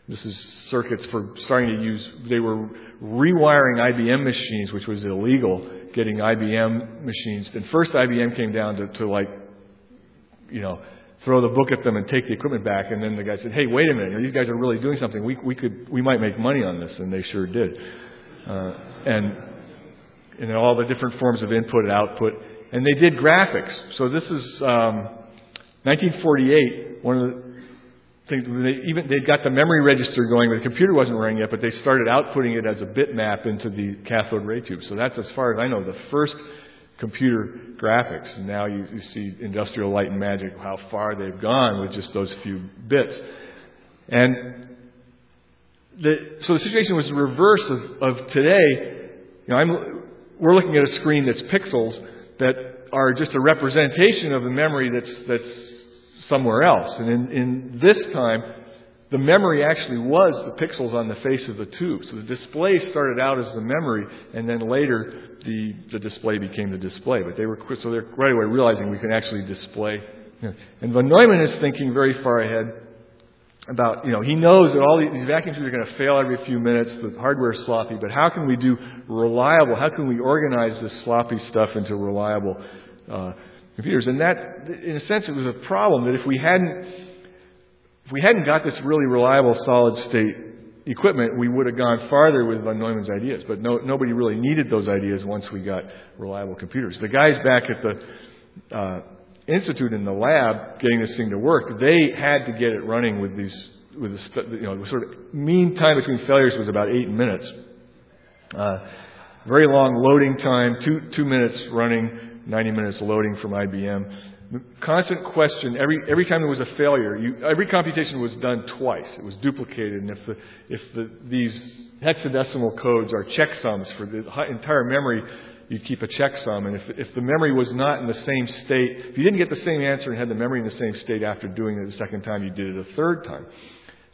This is circuits for starting to use, they were rewiring IBM machines, which was illegal, getting IBM machines. And first IBM came down to, to like, you know, throw the book at them and take the equipment back. And then the guy said, "Hey, wait a minute! These guys are really doing something. We we could we might make money on this." And they sure did. Uh, and and all the different forms of input and output. And they did graphics. So this is um, 1948. One of the things they even they got the memory register going, but the computer wasn't running yet. But they started outputting it as a bitmap into the cathode ray tube. So that's as far as I know the first computer graphics. Now you, you see Industrial Light and Magic, how far they've gone with just those few bits. And the, so the situation was the reverse of, of today. You know, I'm, we're looking at a screen that's pixels that are just a representation of the memory that's, that's somewhere else. And in, in this time, the memory actually was the pixels on the face of the tube. So the display started out as the memory, and then later the, the display became the display. But they were so they're right away realizing we can actually display. And von Neumann is thinking very far ahead about, you know, he knows that all these, vacuum tubes are going to fail every few minutes, the hardware is sloppy, but how can we do reliable, how can we organize this sloppy stuff into reliable uh, computers? And that, in a sense, it was a problem that if we hadn't, if we hadn't got this really reliable solid state equipment, we would have gone farther with von Neumann's ideas. But no, nobody really needed those ideas once we got reliable computers. The guys back at the uh, institute in the lab getting this thing to work, they had to get it running with these with the you know sort of mean time between failures was about eight minutes. Uh, very long loading time, two two minutes running, 90 minutes loading from IBM constant question every every time there was a failure. You, every computation was done twice. It was duplicated, and if the if the, these hexadecimal codes are checksums for the entire memory, you'd keep a checksum. And if if the memory was not in the same state, if you didn't get the same answer and had the memory in the same state after doing it the second time, you did it a third time,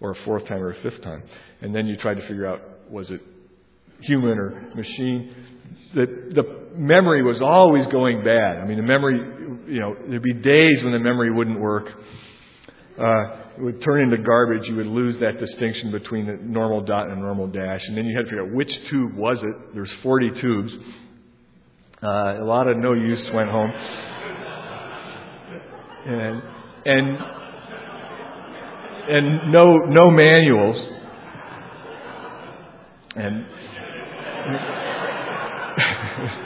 or a fourth time, or a fifth time, and then you tried to figure out was it human or machine. The the memory was always going bad. I mean, the memory you know, there'd be days when the memory wouldn't work. Uh, it would turn into garbage. You would lose that distinction between the normal dot and normal dash. And then you had to figure out which tube was it. There's 40 tubes. Uh, a lot of no use went home. And, and, and no, no manuals. And,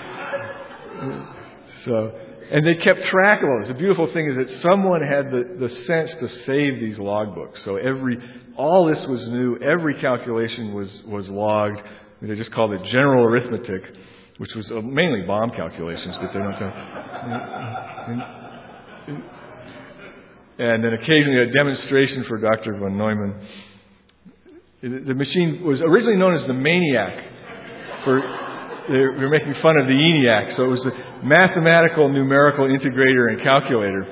so, and they kept track of all this. The beautiful thing is that someone had the, the sense to save these logbooks. So every, all this was new. Every calculation was, was logged. They just called it general arithmetic, which was uh, mainly bomb calculations, but they're not. And, and then occasionally a demonstration for Dr. von Neumann. The machine was originally known as the Maniac for they were making fun of the ENIAC, so it was a mathematical numerical integrator and calculator.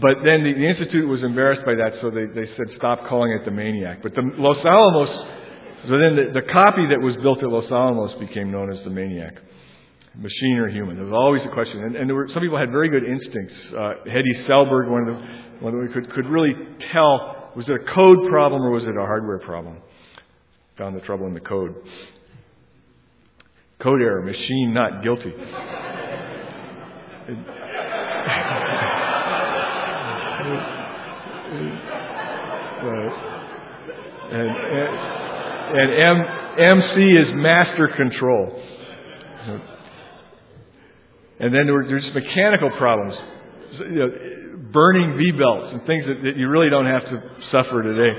But then the, the Institute was embarrassed by that, so they, they said stop calling it the Maniac. But the Los Alamos, so then the, the copy that was built at Los Alamos became known as the Maniac. Machine or human? There was always a question. And, and there were, some people had very good instincts. Uh, Hedy Selberg, one of the, one of the, could, could really tell, was it a code problem or was it a hardware problem? Found the trouble in the code. Code error, machine not guilty. and, and, and M, MC is master control. And then there were, there's mechanical problems, you know, burning V belts and things that, that you really don't have to suffer today.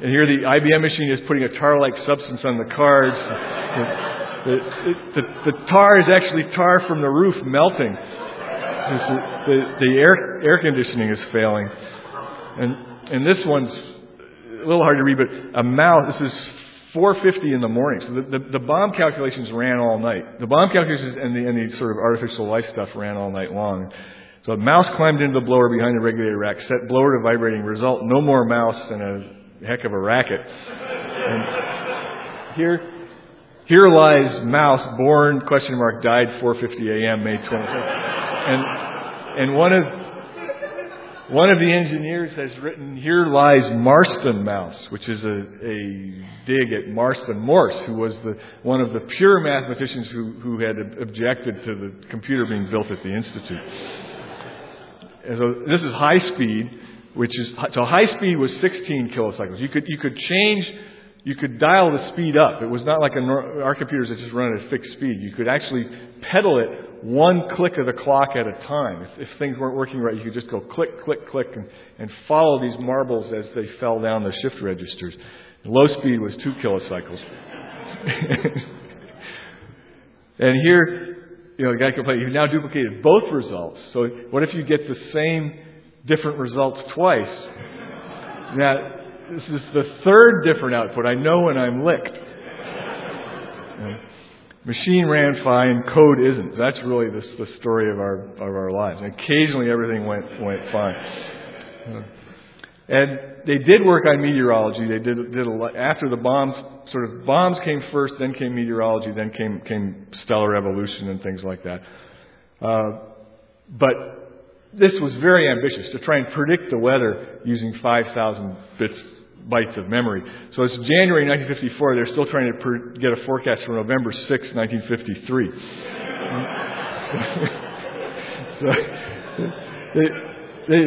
And here the IBM machine is putting a tar-like substance on the cards. the, the, the tar is actually tar from the roof melting. The, the, the air, air conditioning is failing. And, and this one's a little hard to read, but a mouse, this is 4.50 in the morning. So the, the, the, bomb calculations ran all night. The bomb calculations and the, and the sort of artificial life stuff ran all night long. So a mouse climbed into the blower behind the regulator rack, set blower to vibrating. Result, no more mouse and a heck of a racket. And here, here lies mouse, born, question mark, died 4.50 a.m., May 25th. And, and one of, one of the engineers has written, here lies Marston Mouse, which is a, a dig at Marston Morse, who was the, one of the pure mathematicians who, who had objected to the computer being built at the Institute. And so this is high speed, which is, so high speed was 16 kilocycles. You could, you could change you could dial the speed up. It was not like a, our computers that just run at a fixed speed. You could actually pedal it one click of the clock at a time. If, if things weren't working right, you could just go click, click, click, and, and follow these marbles as they fell down the shift registers. Low speed was two kilocycles. and here, you know, the guy complained, you've now duplicated both results. So what if you get the same different results twice? Now, this is the third different output. I know when I'm licked. Machine ran fine, code isn't. That's really the, the story of our of our lives. And occasionally everything went went fine. And they did work on meteorology. They did did a lot after the bombs. Sort of bombs came first, then came meteorology, then came came stellar evolution and things like that. Uh, but this was very ambitious to try and predict the weather using 5,000 bits bytes of memory. So it's January 1954. They're still trying to per- get a forecast for November 6, 1953. so they, they,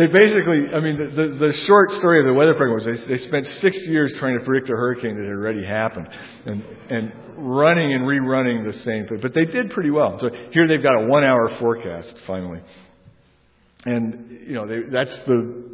they basically, I mean, the, the, the, short story of the weather program was they, they spent six years trying to predict a hurricane that had already happened and, and running and rerunning the same thing. But they did pretty well. So here they've got a one hour forecast finally. And, you know, they, that's the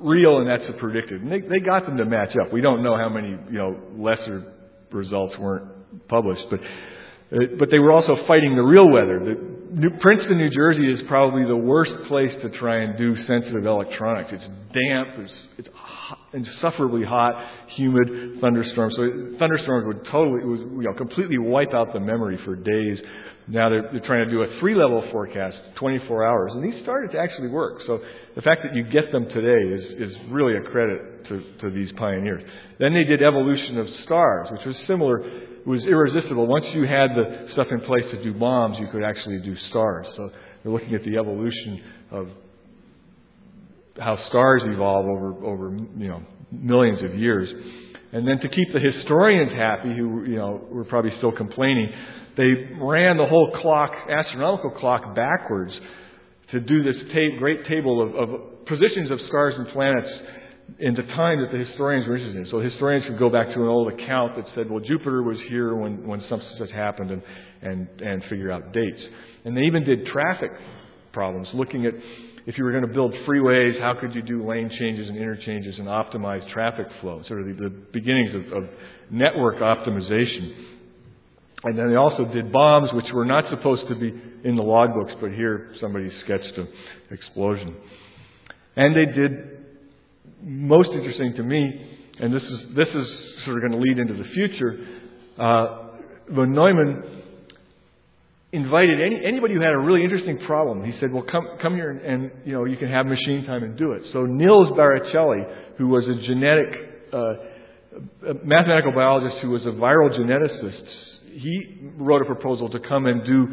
real and that's the predicted. And they, they got them to match up. We don't know how many, you know, lesser results weren't published, but, uh, but they were also fighting the real weather. The, New, Princeton, New Jersey is probably the worst place to try and do sensitive electronics. It's damp, it's, it's hot, insufferably hot, humid, thunderstorms. So thunderstorms would totally, it was, you know, completely wipe out the memory for days. Now they're, they're trying to do a three level forecast, 24 hours, and these started to actually work. So the fact that you get them today is, is really a credit to, to these pioneers. Then they did evolution of stars, which was similar, it was irresistible. Once you had the stuff in place to do bombs, you could actually do stars. So they're looking at the evolution of how stars evolve over, over you know, millions of years. And then to keep the historians happy, who you know were probably still complaining, they ran the whole clock, astronomical clock, backwards to do this great table of, of positions of stars and planets into time that the historians were interested in. So historians could go back to an old account that said, well, Jupiter was here when, when something such happened and, and, and figure out dates. And they even did traffic problems, looking at if you were going to build freeways, how could you do lane changes and interchanges and optimize traffic flow? Sort of the, the beginnings of, of network optimization. And then they also did bombs, which were not supposed to be in the logbooks, but here somebody sketched an explosion. And they did, most interesting to me, and this is, this is sort of going to lead into the future, uh, von Neumann invited any, anybody who had a really interesting problem. He said, well, come, come here and, and, you know, you can have machine time and do it. So Nils Barricelli, who was a genetic, uh, a mathematical biologist who was a viral geneticist, he wrote a proposal to come and do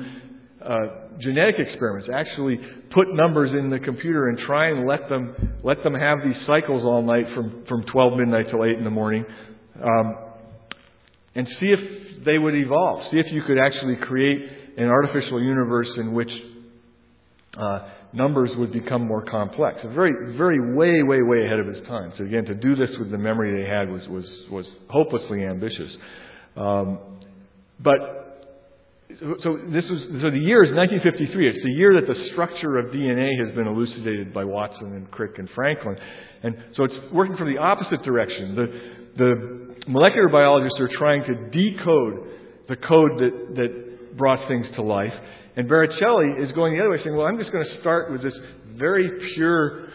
uh, genetic experiments, actually put numbers in the computer and try and let them let them have these cycles all night from from 12 midnight till 8 in the morning, um, and see if they would evolve. See if you could actually create an artificial universe in which uh, numbers would become more complex. A very, very way, way, way ahead of its time. So again, to do this with the memory they had was was was hopelessly ambitious. Um, but so this was so the year is 1953. It's the year that the structure of DNA has been elucidated by Watson and Crick and Franklin, and so it's working from the opposite direction. The the molecular biologists are trying to decode the code that, that brought things to life. And Barricelli is going the other way, saying, well, I'm just going to start with this very pure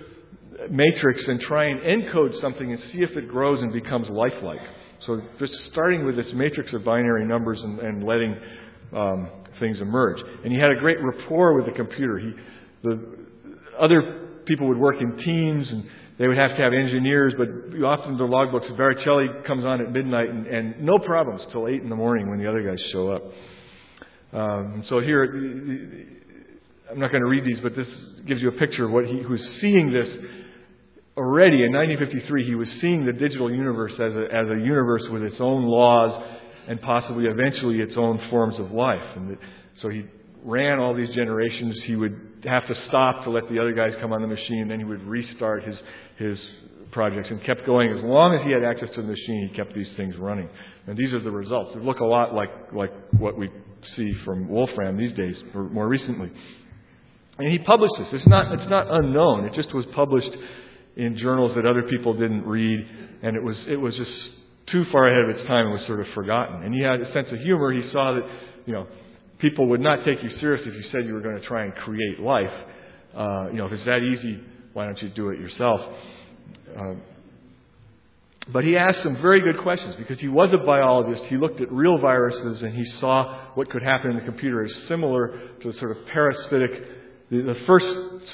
matrix and try and encode something and see if it grows and becomes lifelike. So just starting with this matrix of binary numbers and, and letting um, things emerge. And he had a great rapport with the computer. He, the other people would work in teams and they would have to have engineers, but often the logbooks, Barricelli comes on at midnight and, and no problems till 8 in the morning when the other guys show up. Um, so here, I'm not going to read these, but this gives you a picture of what he was seeing this already in 1953. He was seeing the digital universe as a, as a universe with its own laws and possibly eventually its own forms of life. And so he ran all these generations. He would have to stop to let the other guys come on the machine, and then he would restart his his projects and kept going as long as he had access to the machine. He kept these things running, and these are the results. They look a lot like like what we see from Wolfram these days, or more recently. And he published this. It's not it's not unknown. It just was published in journals that other people didn't read, and it was it was just too far ahead of its time and was sort of forgotten. And he had a sense of humor. He saw that you know people would not take you seriously if you said you were going to try and create life. Uh, you know, if it's that easy, why don't you do it yourself? Uh, but he asked some very good questions because he was a biologist. He looked at real viruses and he saw what could happen in the computer as similar to the sort of parasitic. The, first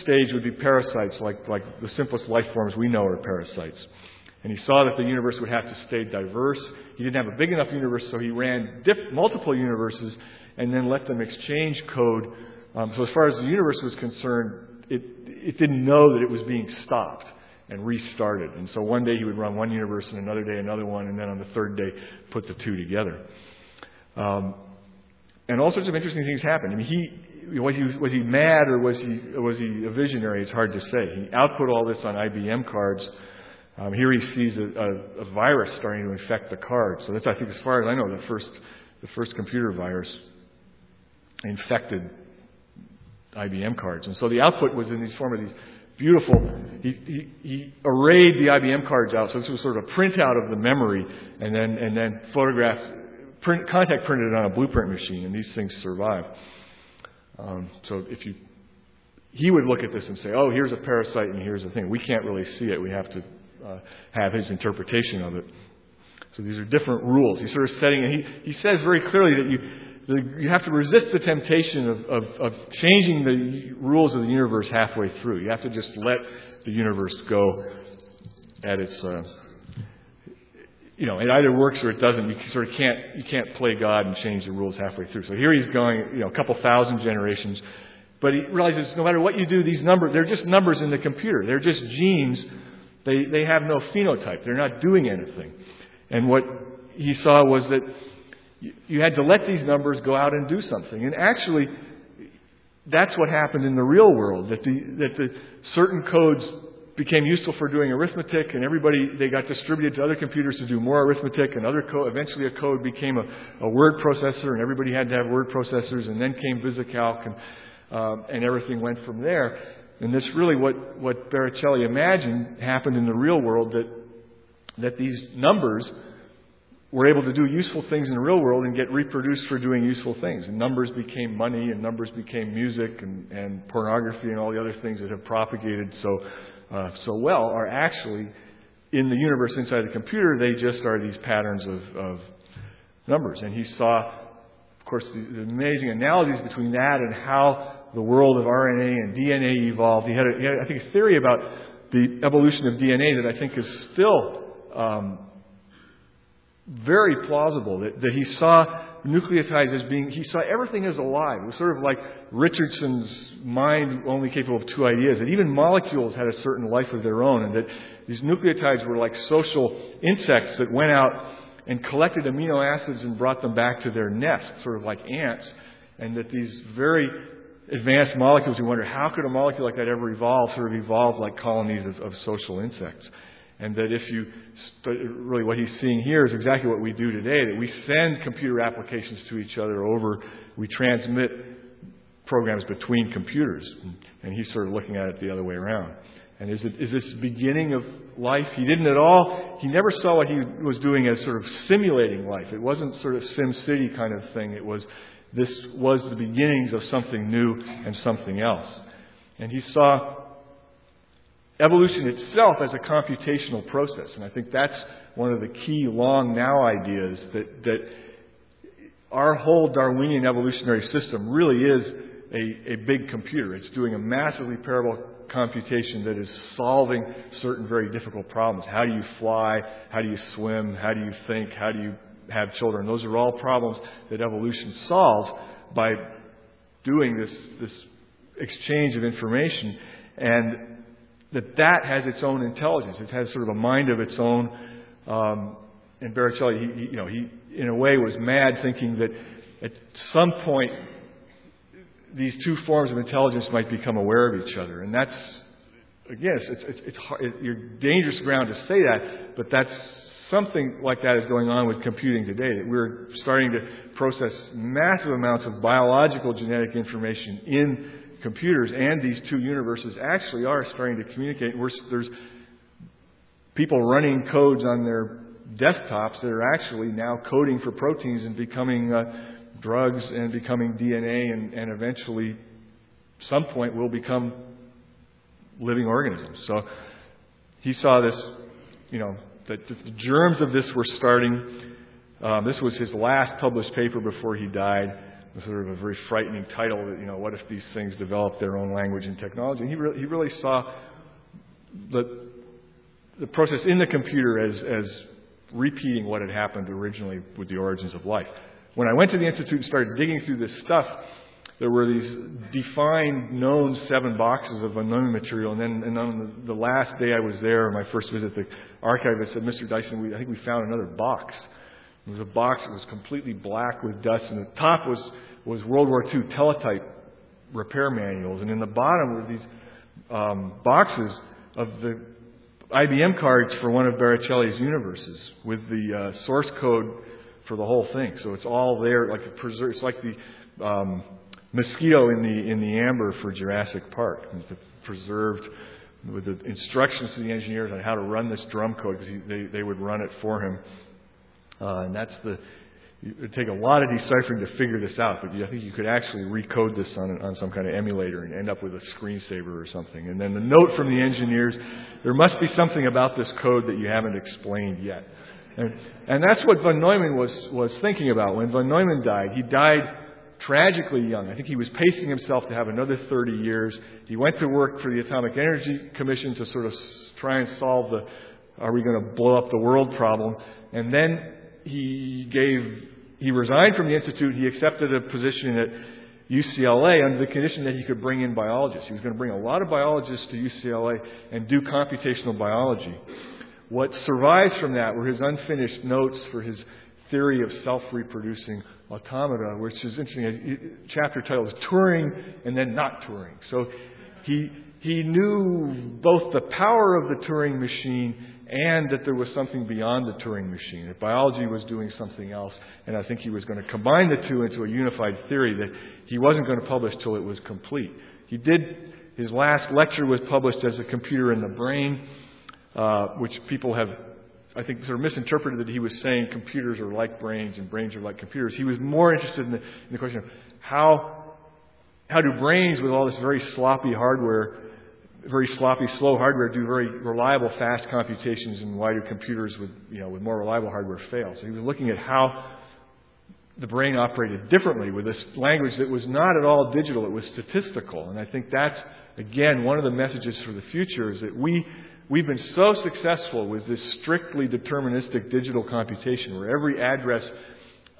stage would be parasites, like, like the simplest life forms we know are parasites. And he saw that the universe would have to stay diverse. He didn't have a big enough universe, so he ran diff- multiple universes and then let them exchange code. Um, so as far as the universe was concerned, it, it didn't know that it was being stopped and restarted. And so one day he would run one universe and another day another one, and then on the third day put the two together. Um, and all sorts of interesting things happened. I mean, he was he was he mad or was he was he a visionary? It's hard to say. He output all this on IBM cards. Um, here he sees a, a, a virus starting to infect the card. So that's I think, as far as I know, the first the first computer virus infected IBM cards. And so the output was in these form of these beautiful. He, he, he arrayed the IBM cards out, so this was sort of a printout of the memory, and then and then photographed, print, contact printed on a blueprint machine, and these things survive. Um, so if you, he would look at this and say, "Oh, here's a parasite, and here's a thing." We can't really see it. We have to uh, have his interpretation of it. So these are different rules. He's sort of setting, and he, he says very clearly that you the, you have to resist the temptation of, of, of changing the rules of the universe halfway through. You have to just let the universe go at its. Uh, you know, it either works or it doesn't. You sort of can't you can't play God and change the rules halfway through. So here he's going, you know, a couple thousand generations, but he realizes no matter what you do, these numbers they're just numbers in the computer. They're just genes. They they have no phenotype. They're not doing anything. And what he saw was that you had to let these numbers go out and do something. And actually, that's what happened in the real world. That the that the certain codes became useful for doing arithmetic, and everybody they got distributed to other computers to do more arithmetic, and other code. Eventually, a code became a, a word processor, and everybody had to have word processors. And then came VisiCalc, and uh, and everything went from there. And this really what what Barricelli imagined happened in the real world that that these numbers were able to do useful things in the real world and get reproduced for doing useful things. And numbers became money, and numbers became music, and, and pornography, and all the other things that have propagated so uh, so well are actually in the universe inside the computer. They just are these patterns of, of numbers. And he saw, of course, the, the amazing analogies between that and how the world of RNA and DNA evolved. He had, a, he had I think, a theory about the evolution of DNA that I think is still um, very plausible that, that he saw nucleotides as being, he saw everything as alive. It was sort of like Richardson's mind only capable of two ideas, that even molecules had a certain life of their own, and that these nucleotides were like social insects that went out and collected amino acids and brought them back to their nest, sort of like ants, and that these very advanced molecules, we wonder how could a molecule like that ever evolve, sort of evolve like colonies of, of social insects. And that if you, really what he's seeing here is exactly what we do today, that we send computer applications to each other over, we transmit programs between computers. And he's sort of looking at it the other way around. And is, it, is this beginning of life? He didn't at all, he never saw what he was doing as sort of simulating life. It wasn't sort of Sim City kind of thing. It was, this was the beginnings of something new and something else. And he saw evolution itself as a computational process. And I think that's one of the key long now ideas that, that our whole Darwinian evolutionary system really is a, a big computer. It's doing a massively parallel computation that is solving certain very difficult problems. How do you fly? How do you swim? How do you think? How do you have children? Those are all problems that evolution solves by doing this, this exchange of information. And that that has its own intelligence. It has sort of a mind of its own. Um, and Barricelli, he, he, you know, he in a way was mad thinking that at some point these two forms of intelligence might become aware of each other. And that's, again, it's, it's, it's hard, it, you're dangerous ground to say that, but that's something like that is going on with computing today. That we're starting to process massive amounts of biological genetic information in computers, and these two universes actually are starting to communicate. We're, there's people running codes on their desktops that are actually now coding for proteins and becoming uh, drugs and becoming DNA, and, and eventually, some point, will become living organisms. So he saw this, you know, that the germs of this were starting. Um, this was his last published paper before he died. Sort of a very frightening title that, you know, what if these things develop their own language and technology? And he, really, he really saw the, the process in the computer as, as repeating what had happened originally with the origins of life. When I went to the Institute and started digging through this stuff, there were these defined, known seven boxes of unknown material. And then and on the, the last day I was there, my first visit, the archivist said, Mr. Dyson, we, I think we found another box. It was a box that was completely black with dust, and the top was, was World War II teletype repair manuals. And in the bottom were these um, boxes of the IBM cards for one of Barricelli's universes with the uh, source code for the whole thing. So it's all there, like it preserves. It's like the um, mosquito in the in the amber for Jurassic Park. It's preserved with the instructions to the engineers on how to run this drum code because they they would run it for him. Uh, and that's the it would take a lot of deciphering to figure this out, but I think you could actually recode this on, on some kind of emulator and end up with a screensaver or something. And then the note from the engineers, there must be something about this code that you haven't explained yet. And, and that's what von Neumann was, was thinking about. When von Neumann died, he died tragically young. I think he was pacing himself to have another 30 years. He went to work for the Atomic Energy Commission to sort of try and solve the are we going to blow up the world problem. And then he gave, he resigned from the Institute. He accepted a position at UCLA under the condition that he could bring in biologists. He was going to bring a lot of biologists to UCLA and do computational biology. What survives from that were his unfinished notes for his theory of self reproducing automata, which is interesting. A chapter title is Turing and then not Turing. So he, he knew both the power of the Turing machine and that there was something beyond the Turing machine, that biology was doing something else. And I think he was going to combine the two into a unified theory that he wasn't going to publish till it was complete. He did, his last lecture was published as a computer in the brain uh, which people have, I think, sort of misinterpreted that he was saying computers are like brains and brains are like computers. He was more interested in the, in the question of how, how do brains with all this very sloppy hardware, very sloppy, slow hardware, do very reliable, fast computations, and why do computers with, you know, with more reliable hardware fail? So he was looking at how the brain operated differently with this language that was not at all digital, it was statistical. And I think that's, again, one of the messages for the future is that we We've been so successful with this strictly deterministic digital computation where every address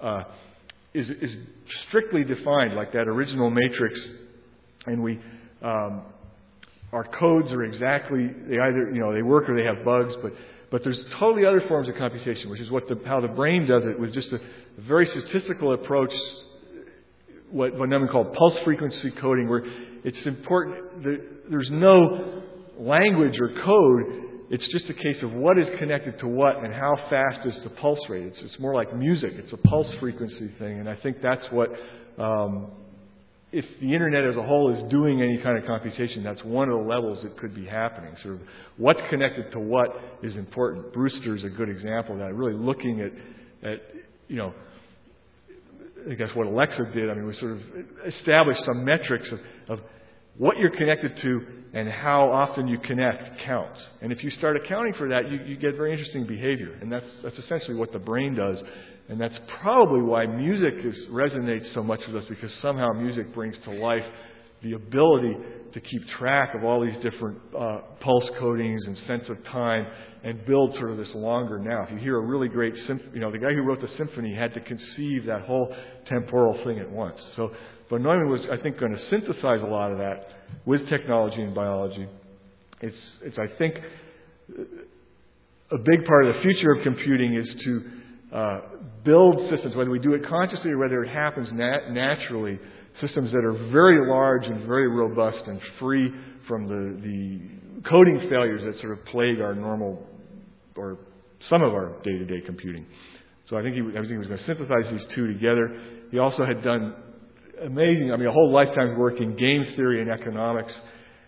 uh, is, is, strictly defined like that original matrix, and we um, our codes are exactly they either you know they work or they have bugs, but but there's totally other forms of computation, which is what the, how the brain does it with just a, very statistical approach, what von Neumann called pulse frequency coding, where it's important. that there's no language or code. It's just a case of what is connected to what and how fast is the pulse rate. It's, it's more like music. It's a pulse frequency thing, and I think that's what um, if the internet as a whole is doing any kind of computation, that's one of the levels it could be happening. Sort of what's connected to what is important. Brewster is a good example of that. Really looking at, at you know, I guess what Alexa did. I mean, was sort of established some metrics of, of what you're connected to and how often you connect counts. And if you start accounting for that, you, you get very interesting behavior. And that's, that's essentially what the brain does. And that's probably why music is, resonates so much with us because somehow music brings to life the ability to keep track of all these different uh, pulse codings and sense of time and build sort of this longer now. If you hear a really great symphony, you know, the guy who wrote the symphony had to conceive that whole temporal thing at once. So von Neumann was, I think, going to synthesize a lot of that with technology and biology. It's, it's I think, a big part of the future of computing is to uh, build systems, whether we do it consciously or whether it happens nat- naturally, systems that are very large and very robust and free from the, the coding failures that sort of plague our normal or some of our day-to-day computing. So I think he, I think he was going to synthesize these two together. He also had done amazing, I mean, a whole lifetime's work in game theory and economics,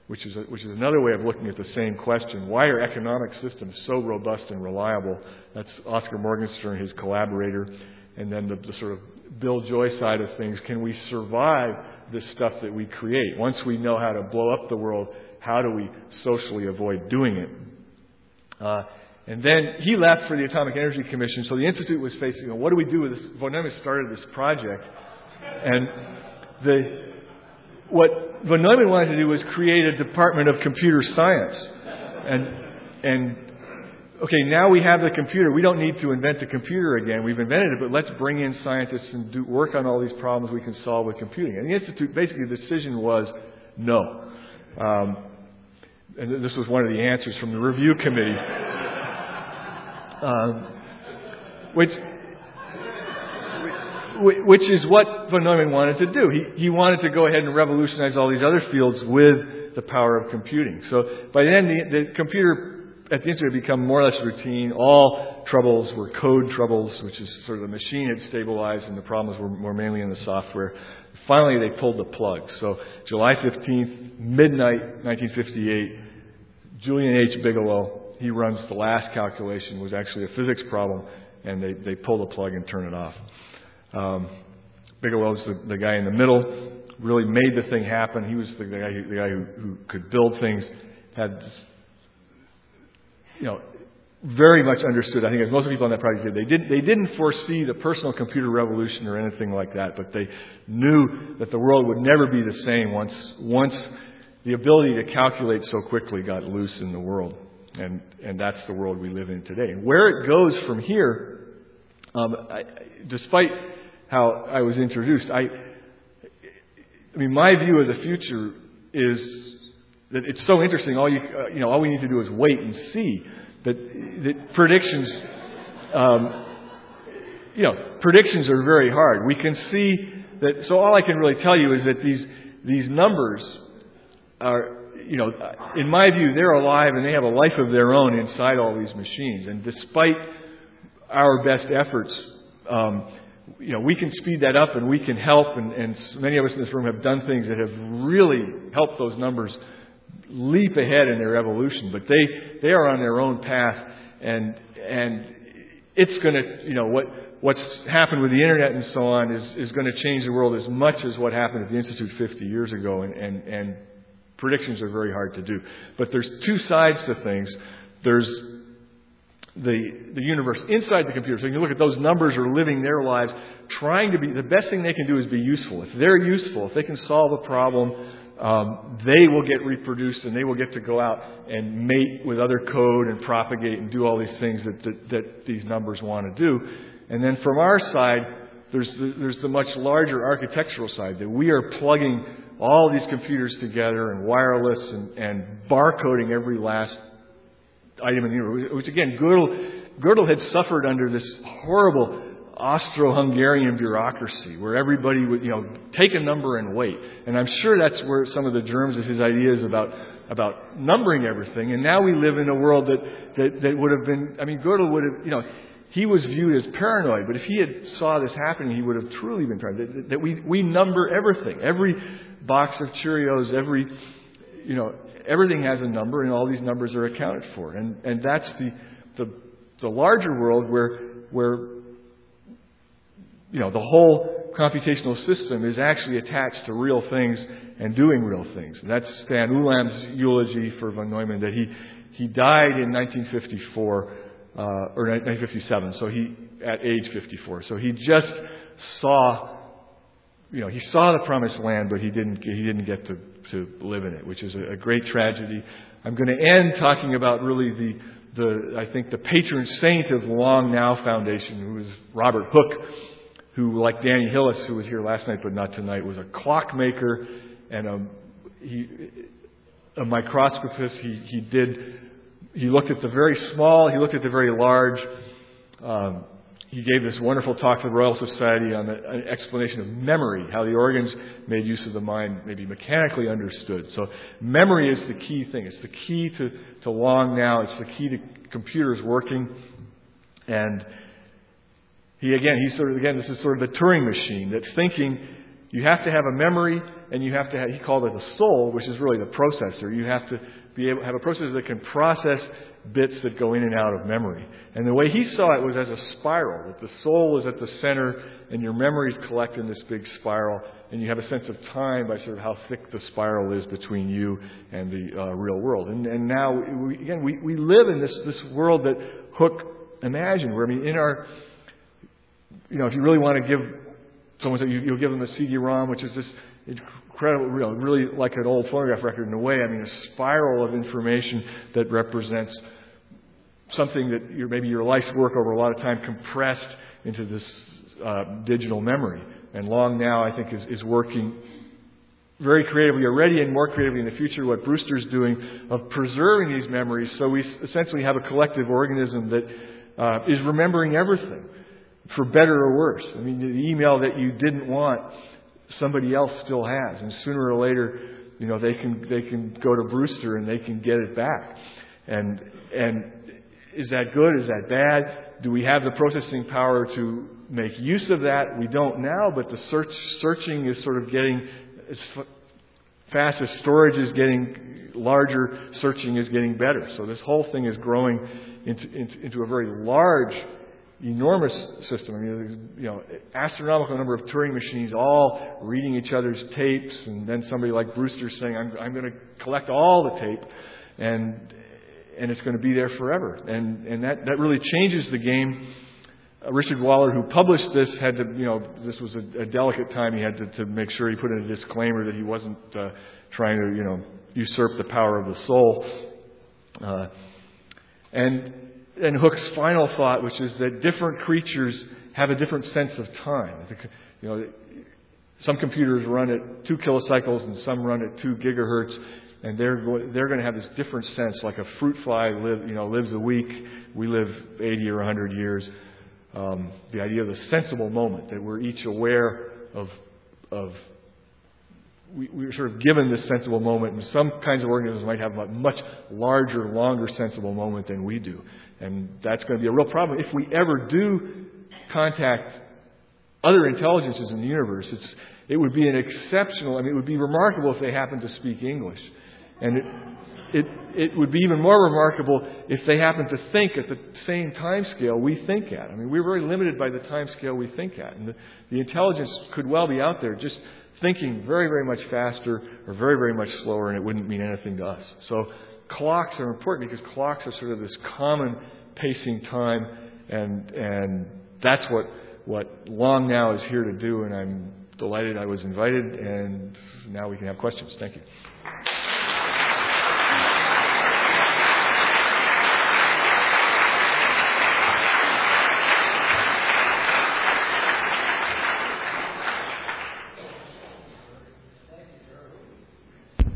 which is, a, which is another way of looking at the same question. Why are economic systems so robust and reliable? That's Oskar Morgenstern, his collaborator. And then the, the sort of Bill Joy side of things. Can we survive this stuff that we create? Once we know how to blow up the world, how do we socially avoid doing it? Uh, and then he left for the Atomic Energy Commission, so the Institute was facing, know, what do we do with this? Von Neumann started this project, and the, what von Neumann wanted to do was create a department of computer science. And, and, okay, now we have the computer. We don't need to invent the computer again. We've invented it, but let's bring in scientists and do work on all these problems we can solve with computing. And the Institute, basically, the decision was no. Um, and this was one of the answers from the review committee. Um, which which is what von Neumann wanted to do. He, he wanted to go ahead and revolutionize all these other fields with the power of computing. So by then, the, the computer at the Institute had become more or less routine. All troubles were code troubles, which is sort of the machine had stabilized and the problems were, were mainly in the software. Finally, they pulled the plug. So July 15th, midnight, 1958, Julian H. Bigelow, he runs the last calculation, was actually a physics problem, and they, they pull the plug and turn it off. Um, Bigelow's the, the guy in the middle, really made the thing happen. He was the guy, the guy who, who could build things, had, you know, very much understood. I think as most people on that project did, they didn't they didn't foresee the personal computer revolution or anything like that, but they knew that the world would never be the same once once the ability to calculate so quickly got loose in the world, and and that's the world we live in today. And where it goes from here, um, I, despite how I was introduced. I, I mean, my view of the future is that it's so interesting. All you, uh, you know, all we need to do is wait and see. That, that predictions, um, you know, predictions are very hard. We can see that. So all I can really tell you is that these these numbers are, you know, in my view, they're alive and they have a life of their own inside all these machines. And despite our best efforts, um, you know, we can speed that up and we can help, and, and many of us in this room have done things that have really helped those numbers leap ahead in their evolution. But they, they are on their own path, and, and it's going to, you know, what, what's happened with the internet and so on is, is going to change the world as much as what happened at the Institute 50 years ago, and, and, and predictions are very hard to do. But there's two sides to things. There's the, the universe inside the computer. So you look at those numbers are living their lives, trying to be, the best thing they can do is be useful. If they're useful, if they can solve a problem, um, they will get reproduced and they will get to go out and mate with other code and propagate and do all these things that, that, that these numbers want to do. And then from our side, there's the, there's the much larger architectural side that we are plugging all these computers together and wireless and, and barcoding every last item in the universe, which again, Gödel, Gödel had suffered under this horrible Austro-Hungarian bureaucracy where everybody would, you know, take a number and wait. And I'm sure that's where some of the germs of his ideas about about numbering everything. And now we live in a world that that, that would have been. I mean, Gödel would have, you know, he was viewed as paranoid, but if he had saw this happening, he would have truly been paranoid. That, that we, we number everything. Every box of Cheerios, every, you know, everything has a number and all these numbers are accounted for. And, and that's the, the, the larger world where, where, you know, the whole computational system is actually attached to real things and doing real things. And that's Stan Ulam's eulogy for von Neumann that he, he died in 1954 uh, or 1957. So he at age 54. So he just saw, you know, he saw the promised land, but he didn't he didn't get to to live in it, which is a, a great tragedy. I'm going to end talking about really the the I think the patron saint of Long Now Foundation, who is Robert Hooke, who like Danny Hillis, who was here last night but not tonight, was a clockmaker and a he a microscopist. He he did he looked at the very small, he looked at the very large. Um, he gave this wonderful talk to the Royal Society on the, an explanation of memory, how the organs made use of the mind may be mechanically understood. So memory is the key thing. It's the key to, to long now. It's the key to computers working. And he again, he sort of again, this is sort of the Turing machine that thinking you have to have a memory and you have to have, he called it the soul, which is really the processor. You have to be able have a processor that can process bits that go in and out of memory. And the way he saw it was as a spiral, that the soul is at the center and your memories collect in this big spiral and you have a sense of time by sort of how thick the spiral is between you and the uh, real world. And, and now, we, again, we, we live in this, this world that Hooke imagined, where, I mean, in our, you know, if you really want to give someone, you, you'll give them a CD-ROM, which is this incredible, real, really like an old phonograph record in a way. I mean, a spiral of information that represents something that your, maybe your life's work over a lot of time compressed into this uh, digital memory. And Long now, I think, is, is working very creatively already and more creatively in the future what Brewster's doing of preserving these memories so we essentially have a collective organism that uh, is remembering everything for better or worse. I mean, the email that you didn't want somebody else still has, and sooner or later, you know, they can they can go to Brewster and they can get it back. And and is that good? Is that bad? Do we have the processing power to make use of that? We don't now, but the search searching is sort of getting as fast as storage is getting larger, searching is getting better. So this whole thing is growing into, into, into a very large enormous system. I mean, you know, astronomical number of Turing machines all reading each other's tapes, and then somebody like Brewster saying, "I'm, I'm going to collect all the tape," and and it's going to be there forever. And and that that really changes the game. Uh, Richard Waller, who published this, had to, you know, this was a, a delicate time. He had to, to make sure he put in a disclaimer that he wasn't uh, trying to, you know, usurp the power of the soul. Uh, and and Hooke's final thought, which is that different creatures have a different sense of time. You know, some computers run at two kilocycles and some run at two gigahertz, and they're go- they're going to have this different sense. Like a fruit fly live, you know, lives a week, we live 80 or 100 years. Um, the idea of the sensible moment that we're each aware of of we, we're sort of given this sensible moment, and some kinds of organisms might have a much larger, longer sensible moment than we do. And that's going to be a real problem. If we ever do contact other intelligences in the universe, it's, it would be an exceptional, I mean, it would be remarkable if they happened to speak English. And it, it, it would be even more remarkable if they happened to think at the same time scale we think at. I mean, we're very limited by the time scale we think at. And the, the intelligence could well be out there just thinking very, very much faster or very, very much slower, and it wouldn't mean anything to us. So clocks are important because clocks are sort of this common pacing time, and and that's what what Long Now is here to do. And I'm delighted I was invited, and now we can have questions. Thank you.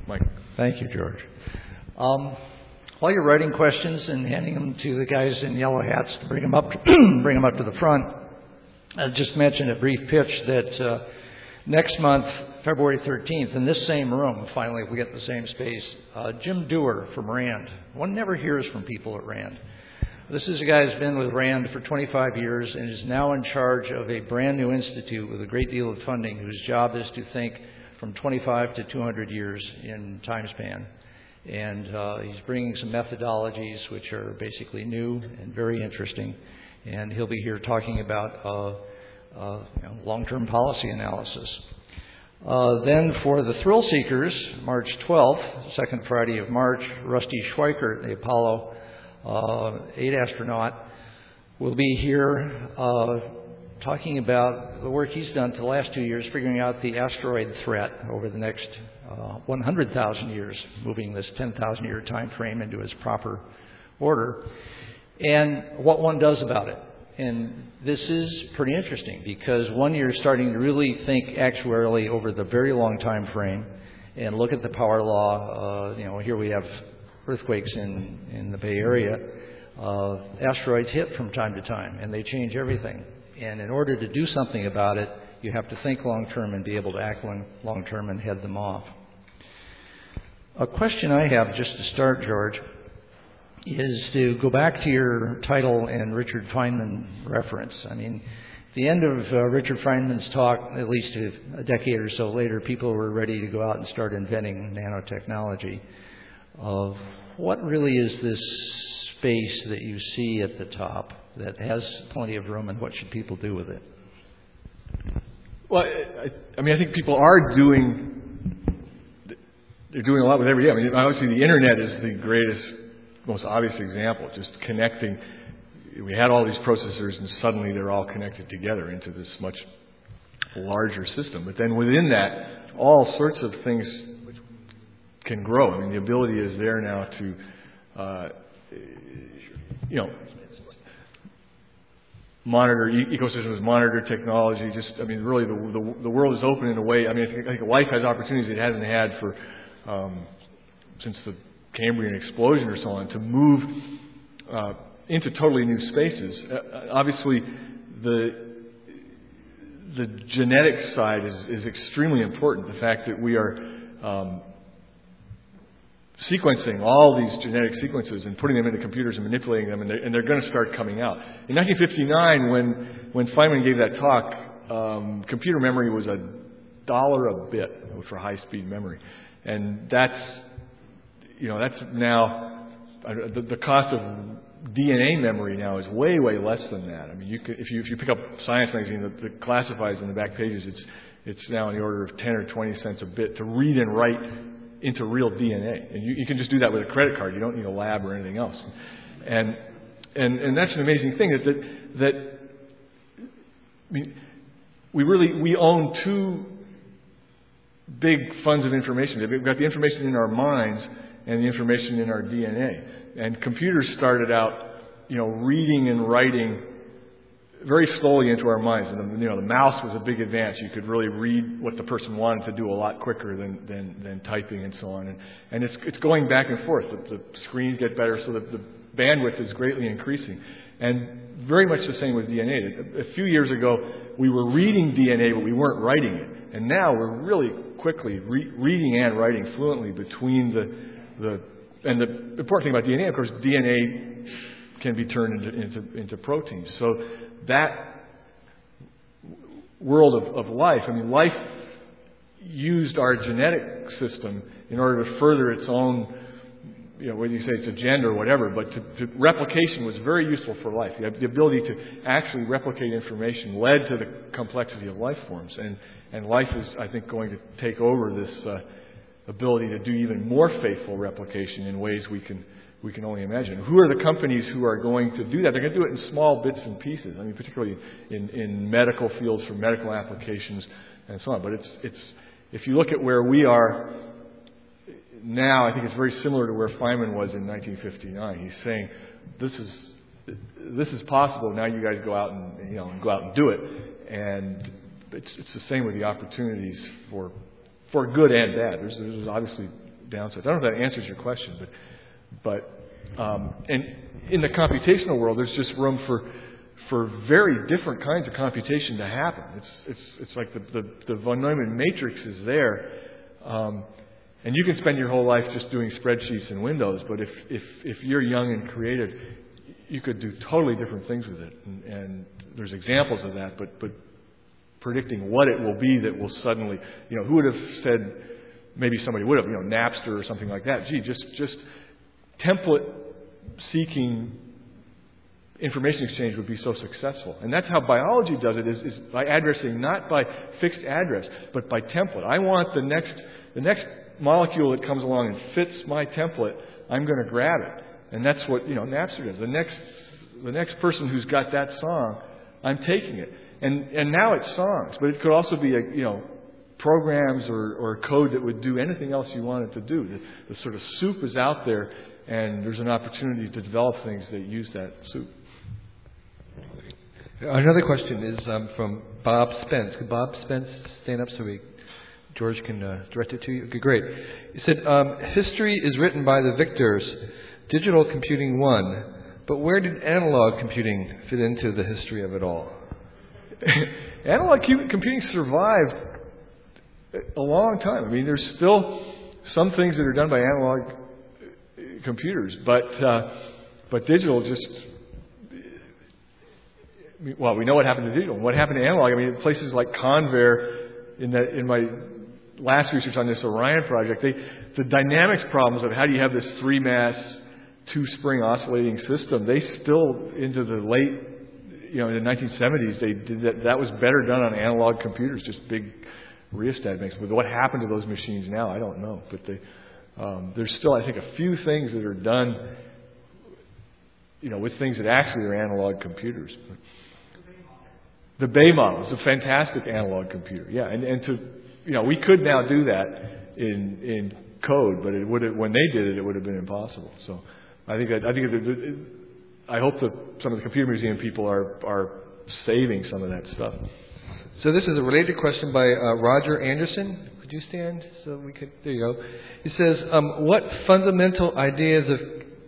Mike. Thank you, George. Um, while you're writing questions and handing them to the guys in yellow hats to bring them up, bring them up to the front, I just mentioned a brief pitch that uh, next month, February 13th, in this same room, finally, if we get the same space, uh, Jim Dewar from RAND. One never hears from people at RAND. This is a guy who's been with RAND for 25 years and is now in charge of a brand new institute with a great deal of funding whose job is to think from 25 to 200 years in time span. And uh, he's bringing some methodologies which are basically new and very interesting. And he'll be here talking about uh, uh, you know, long-term policy analysis. Uh, then for the thrill seekers, March 12th, second Friday of March, Rusty Schweickart, the Apollo uh, 8 astronaut, will be here uh, talking about the work he's done for the last two years, figuring out the asteroid threat over the next uh, 100,000 years, moving this 10,000 year time frame into its proper order, and what one does about it. And this is pretty interesting because one, you're starting to really think actuarially over the very long time frame and look at the power law. Uh, you know, here we have earthquakes in, in the Bay Area. Uh, asteroids hit from time to time and they change everything. And in order to do something about it, you have to think long term and be able to act long term and head them off. A question I have just to start, George, is to go back to your title and Richard Feynman reference. I mean, the end of uh, Richard Feynman's talk, at least a decade or so later, people were ready to go out and start inventing nanotechnology. Uh, what really is this space that you see at the top that has plenty of room, and what should people do with it? Well, I, I mean, I think people are doing they're doing a lot with every. I mean, obviously, the internet is the greatest most obvious example, just connecting. We had all these processors, and suddenly they're all connected together into this much larger system. But then within that, all sorts of things can grow. I mean, the ability is there now to, uh, you know, monitor e- ecosystems, monitor technology. Just, I mean, really, the, the, the world is open in a way. I mean, I think, life has opportunities it hasn't had for um, since the Cambrian explosion or so on, to move uh, into totally new spaces. Uh, uh, obviously, the the genetic side is, is extremely important. The fact that we are um, sequencing all these genetic sequences and putting them into computers and manipulating them, and they're, and they're going to start coming out. In 1959, when when Feynman gave that talk, um, computer memory was a dollar a bit for high-speed memory, and that's you know, that's now the, the cost of DNA memory now is way, way less than that. I mean, you could, if you if you pick up Science magazine that, that classifies in the back pages, it's it's now in the order of 10 or 20 cents a bit to read and write into real DNA. And you, you can just do that with a credit card. You don't need a lab or anything else. And and and that's an amazing thing that that, that I mean, we really we own two big funds of information. We've got the information in our minds and the information in our DNA. And computers started out, you know, reading and writing very slowly into our minds. And the, you know, the mouse was a big advance. You could really read what the person wanted to do a lot quicker than than, than typing and so on. And and it's it's going back and forth. The, the screens get better, so that the bandwidth is greatly increasing. And very much the same with DNA. A few years ago, we were reading DNA, but we weren't writing it. And now we're really quickly re- reading and writing fluently between the the and the important thing about DNA, of course, DNA can be turned into, into, into proteins. So that world of, of life, I mean, life used our genetic system in order to further its own, you know, whether you say it's agenda or whatever, but to, to, replication was very useful for life. The, the ability to actually replicate information led to the complexity of life forms. And, and life is, I think, going to take over this. Uh, ability to do even more faithful replication in ways we can we can only imagine. Who are the companies who are going to do that? They're going to do it in small bits and pieces. I mean, particularly in, in medical fields for medical applications and so on. But it's it's if you look at where we are now, I think it's very similar to where Feynman was in 1959. He's saying this is this is possible. Now you guys go out and you know go out and do it, and it's it's the same with the opportunities for for good and bad. There's, there's obviously downsides. I don't know if that answers your question, but but um, and in the computational world, there's just room for for very different kinds of computation to happen. It's it's it's like the the, the von Neumann matrix is there. Um, and you can spend your whole life just doing spreadsheets in Windows, but if, if, if you're young and creative, you could do totally different things with it, and, and there's examples of that. But but predicting what it will be that will suddenly, you know, who would have said? Maybe somebody would have, you know, Napster or something like that. Gee, just just template seeking information exchange would be so successful. And that's how biology does it is, is by addressing not by fixed address, but by template. I want the next the next molecule that comes along and fits my template, I'm going to grab it. And that's what, you know, Napster does. The next the next person who's got that song, I'm taking it. And and now it's songs, but it could also be a you know programs or, or code that would do anything else you want it to do. The, the sort of soup is out there, and there's an opportunity to develop things that use that soup. Another question is um, from Bob Spence. Could Bob Spence stand up so we, George can uh, direct it to you? Okay, great. He said, um, History is written by the victors. Digital computing won. But where did analog computing fit into the history of it all? analog computing survived a long time. I mean, there's still some things that are done by analog uh, computers, but uh, but digital just well, we know what happened to digital. What happened to analog? I mean, places like Convair, in that in my last research on this Orion project, they the dynamics problems of how do you have this three mass, two spring oscillating system, they still into the late, you know, in the 1970s, they did that. That was better done on analog computers, just big rheostat banks. But what happened to those machines now, I don't know. But they, um, there's still, I think, a few things that are done, you know, with things that actually are analog computers. The Bay model is a fantastic analog computer. Yeah, and, and to, you know, we could now do that in in code, but it would when they did it, it would have been impossible. So, I think I think it, it, I hope that some of the computer museum people are are saving some of that stuff. So this is a related question by uh, Roger Anderson. Could you stand so we could? There you go. He says, um, "What fundamental ideas of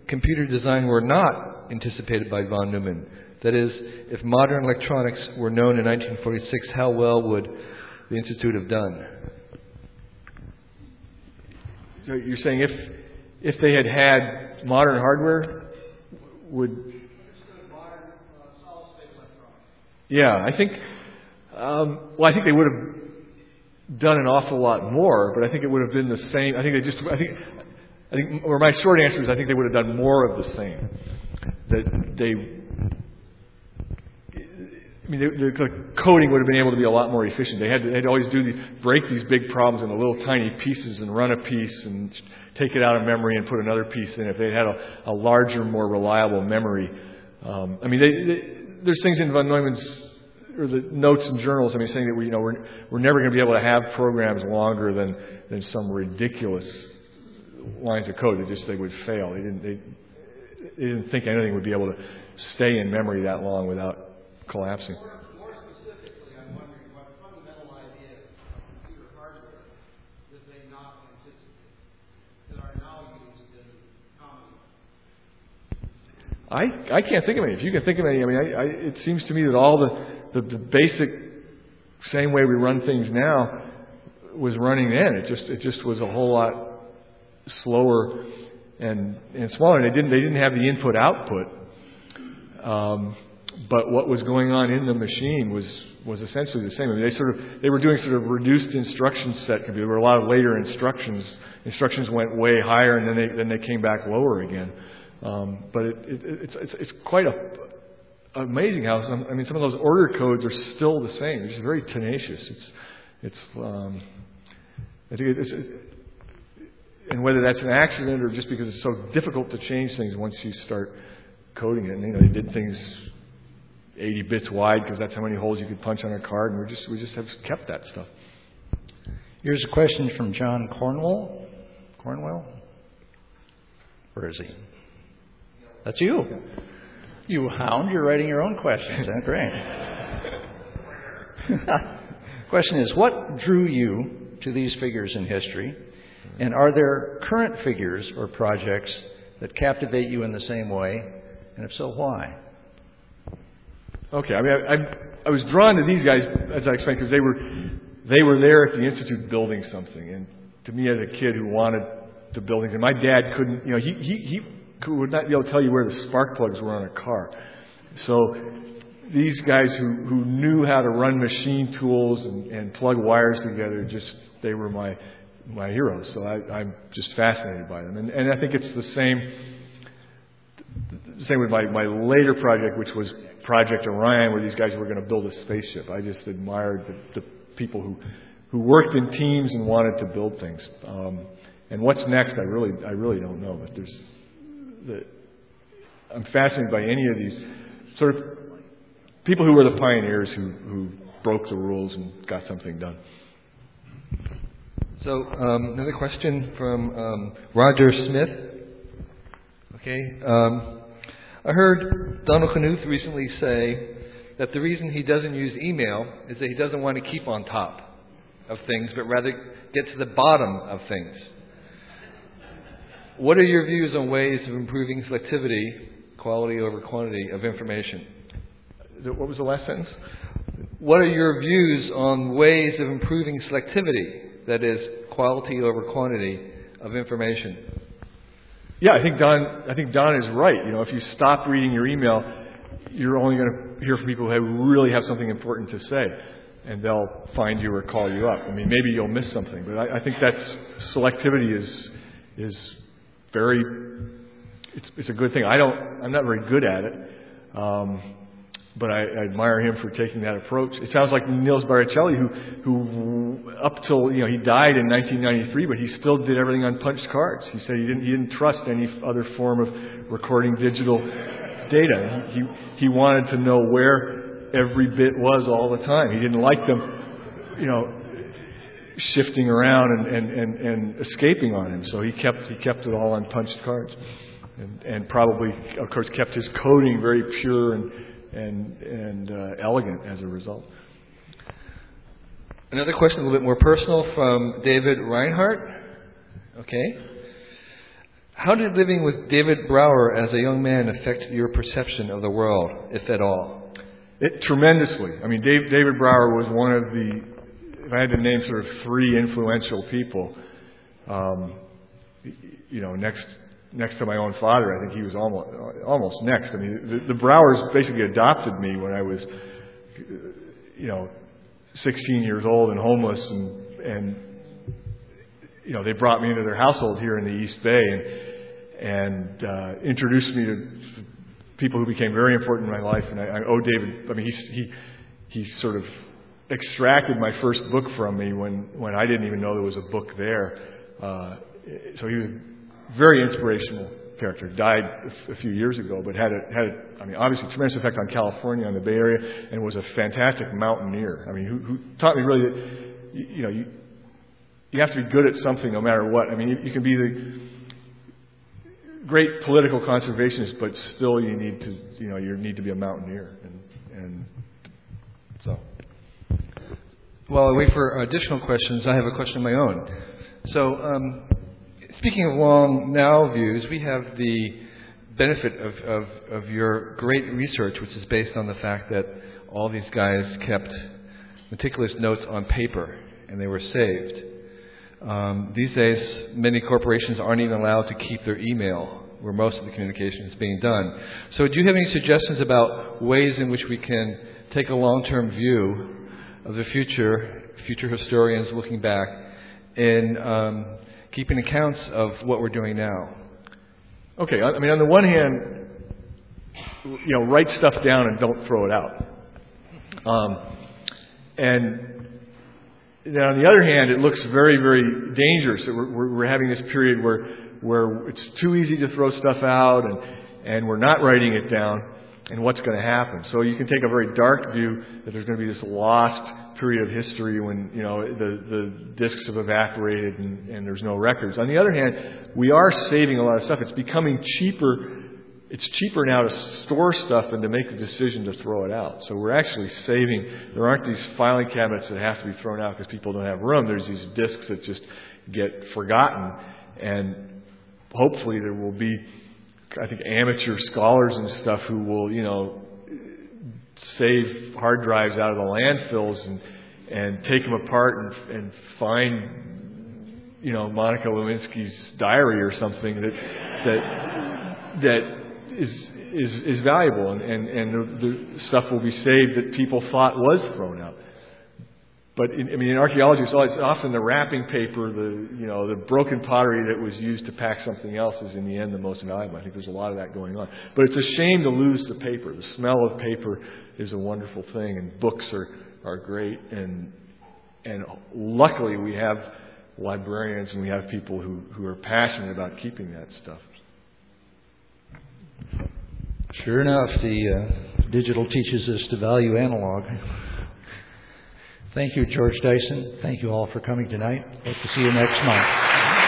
computer design were not anticipated by von Neumann?" That is, if modern electronics were known in 1946, how well would the Institute have done? So you're saying if if they had had modern hardware, would yeah, I think. Um, well, I think they would have done an awful lot more, but I think it would have been the same. I think they just. I think. I think. Or my short answer is, I think they would have done more of the same. That they I mean, the, the coding would have been able to be a lot more efficient. They had to, they'd always do these, break these big problems into little tiny pieces and run a piece and take it out of memory and put another piece in. If they had a, a larger, more reliable memory, um, I mean, they, they, there's things in von Neumann's or the notes and journals. I mean, saying that we, you know, we're we're never going to be able to have programs longer than than some ridiculous lines of code. They just they would fail. They didn't they, they didn't think anything would be able to stay in memory that long without collapsing. I I can't think of any. If you can think of any, I mean, I, I, it seems to me that all the, the the basic same way we run things now was running then. It just it just was a whole lot slower and and smaller. And they didn't they didn't have the input output. Um, but what was going on in the machine was was essentially the same. I mean, they sort of they were doing sort of reduced instruction set. There were a lot of later instructions. Instructions went way higher, and then they then they came back lower again. Um, but it, it, it's, it's it's quite a amazing how some, I mean some of those order codes are still the same. It's very tenacious. It's it's um, I think it's, it's and whether that's an accident or just because it's so difficult to change things once you start coding it. And, you know, they did things 80 bits wide because that's how many holes you could punch on a card, and we just we just have kept that stuff. Here's a question from John Cornwell. Cornwell, where is he? That's you. You hound, you're writing your own questions. That's great. Question is, what drew you to these figures in history? And are there current figures or projects that captivate you in the same way? And if so, why? Okay, I mean, I, I, I was drawn to these guys, as I explained, because they were, they were there at the Institute building something. And to me, as a kid who wanted to build things, and my dad couldn't, you know, he, he, he would not be able to tell you where the spark plugs were on a car. So these guys who, who knew how to run machine tools and, and plug wires together, just they were my my heroes. So I, I'm just fascinated by them, and, and I think it's the same same with my, my later project, which was Project Orion, where these guys were going to build a spaceship. I just admired the, the people who who worked in teams and wanted to build things. Um, and what's next, I really I really don't know. But there's the, I'm fascinated by any of these sort of people who were the pioneers who who broke the rules and got something done. So um, another question from um, Roger Smith. Okay, um, I heard Donald Knuth recently say that the reason he doesn't use email is that he doesn't want to keep on top of things, but rather get to the bottom of things. What are your views on ways of improving selectivity, quality over quantity of information? What was the last sentence? What are your views on ways of improving selectivity, that is, quality over quantity of information? Yeah, I think Don. I think Don is right. You know, if you stop reading your email, you're only going to hear from people who really have something important to say, and they'll find you or call you up. I mean, maybe you'll miss something, but I, I think that selectivity is is very. It's, it's a good thing. I don't. I'm not very good at it. Um, but I, I admire him for taking that approach. It sounds like Nils Barricelli, who, who up till you know he died in 1993, but he still did everything on punched cards. He said he didn't he didn't trust any other form of recording digital data. He he wanted to know where every bit was all the time. He didn't like them, you know, shifting around and, and, and, and escaping on him. So he kept he kept it all on punched cards, and, and probably of course kept his coding very pure and and, and uh, elegant as a result. Another question, a little bit more personal, from David Reinhardt. Okay. How did living with David Brower as a young man affect your perception of the world, if at all? It tremendously. I mean, Dave, David Brower was one of the, if I had to name sort of three influential people, um, you know, next next to my own father. I think he was almost almost next. I mean, the, the Browers basically adopted me when I was, you know, 16 years old and homeless, and and you know they brought me into their household here in the East Bay and and uh, introduced me to people who became very important in my life. And I, I owe David. I mean, he he he sort of extracted my first book from me when when I didn't even know there was a book there. Uh, so he was very inspirational character. Died a few years ago, but had a, had a, I mean, obviously tremendous effect on California, on the Bay Area, and was a fantastic mountaineer. I mean, who, who taught me really that, you, you know, you, you have to be good at something no matter what. I mean, you, you can be the great political conservationist, but still you need to, you know, you need to be a mountaineer, and, and so. While I wait for additional questions, I have a question of my own. So, um, Speaking of long now views, we have the benefit of, of, of your great research, which is based on the fact that all these guys kept meticulous notes on paper and they were saved. Um, these days, many corporations aren't even allowed to keep their email where most of the communication is being done. So, do you have any suggestions about ways in which we can take a long term view of the future, future historians looking back, in um, keeping accounts of what we're doing now? Okay, I mean, on the one hand, you know, write stuff down and don't throw it out. Um, and then on the other hand, it looks very, very dangerous that we're, we're having this period where where it's too easy to throw stuff out and and we're not writing it down and what's going to happen. So you can take a very dark view that there's going to be this lost period of history when you know the the discs have evaporated and, and there's no records. On the other hand, we are saving a lot of stuff. It's becoming cheaper. It's cheaper now to store stuff than to make the decision to throw it out. So we're actually saving. There aren't these filing cabinets that have to be thrown out because people don't have room. There's these discs that just get forgotten, and hopefully there will be, I think, amateur scholars and stuff who will, you know, save hard drives out of the landfills and and take them apart and, and find you know Monica Lewinsky's diary or something that that that is is is valuable, and and, and the, the stuff will be saved that people thought was thrown out. But in, I mean, in archaeology, it's always, often the wrapping paper, the you know, the broken pottery that was used to pack something else is in the end the most valuable. I think there's a lot of that going on. But it's a shame to lose the paper. The smell of paper is a wonderful thing, and books are are great. And and luckily, we have librarians and we have people who who are passionate about keeping that stuff. Sure enough, the uh, digital teaches us to value analog. Thank you, George Dyson. Thank you all for coming tonight. Hope to see you next month.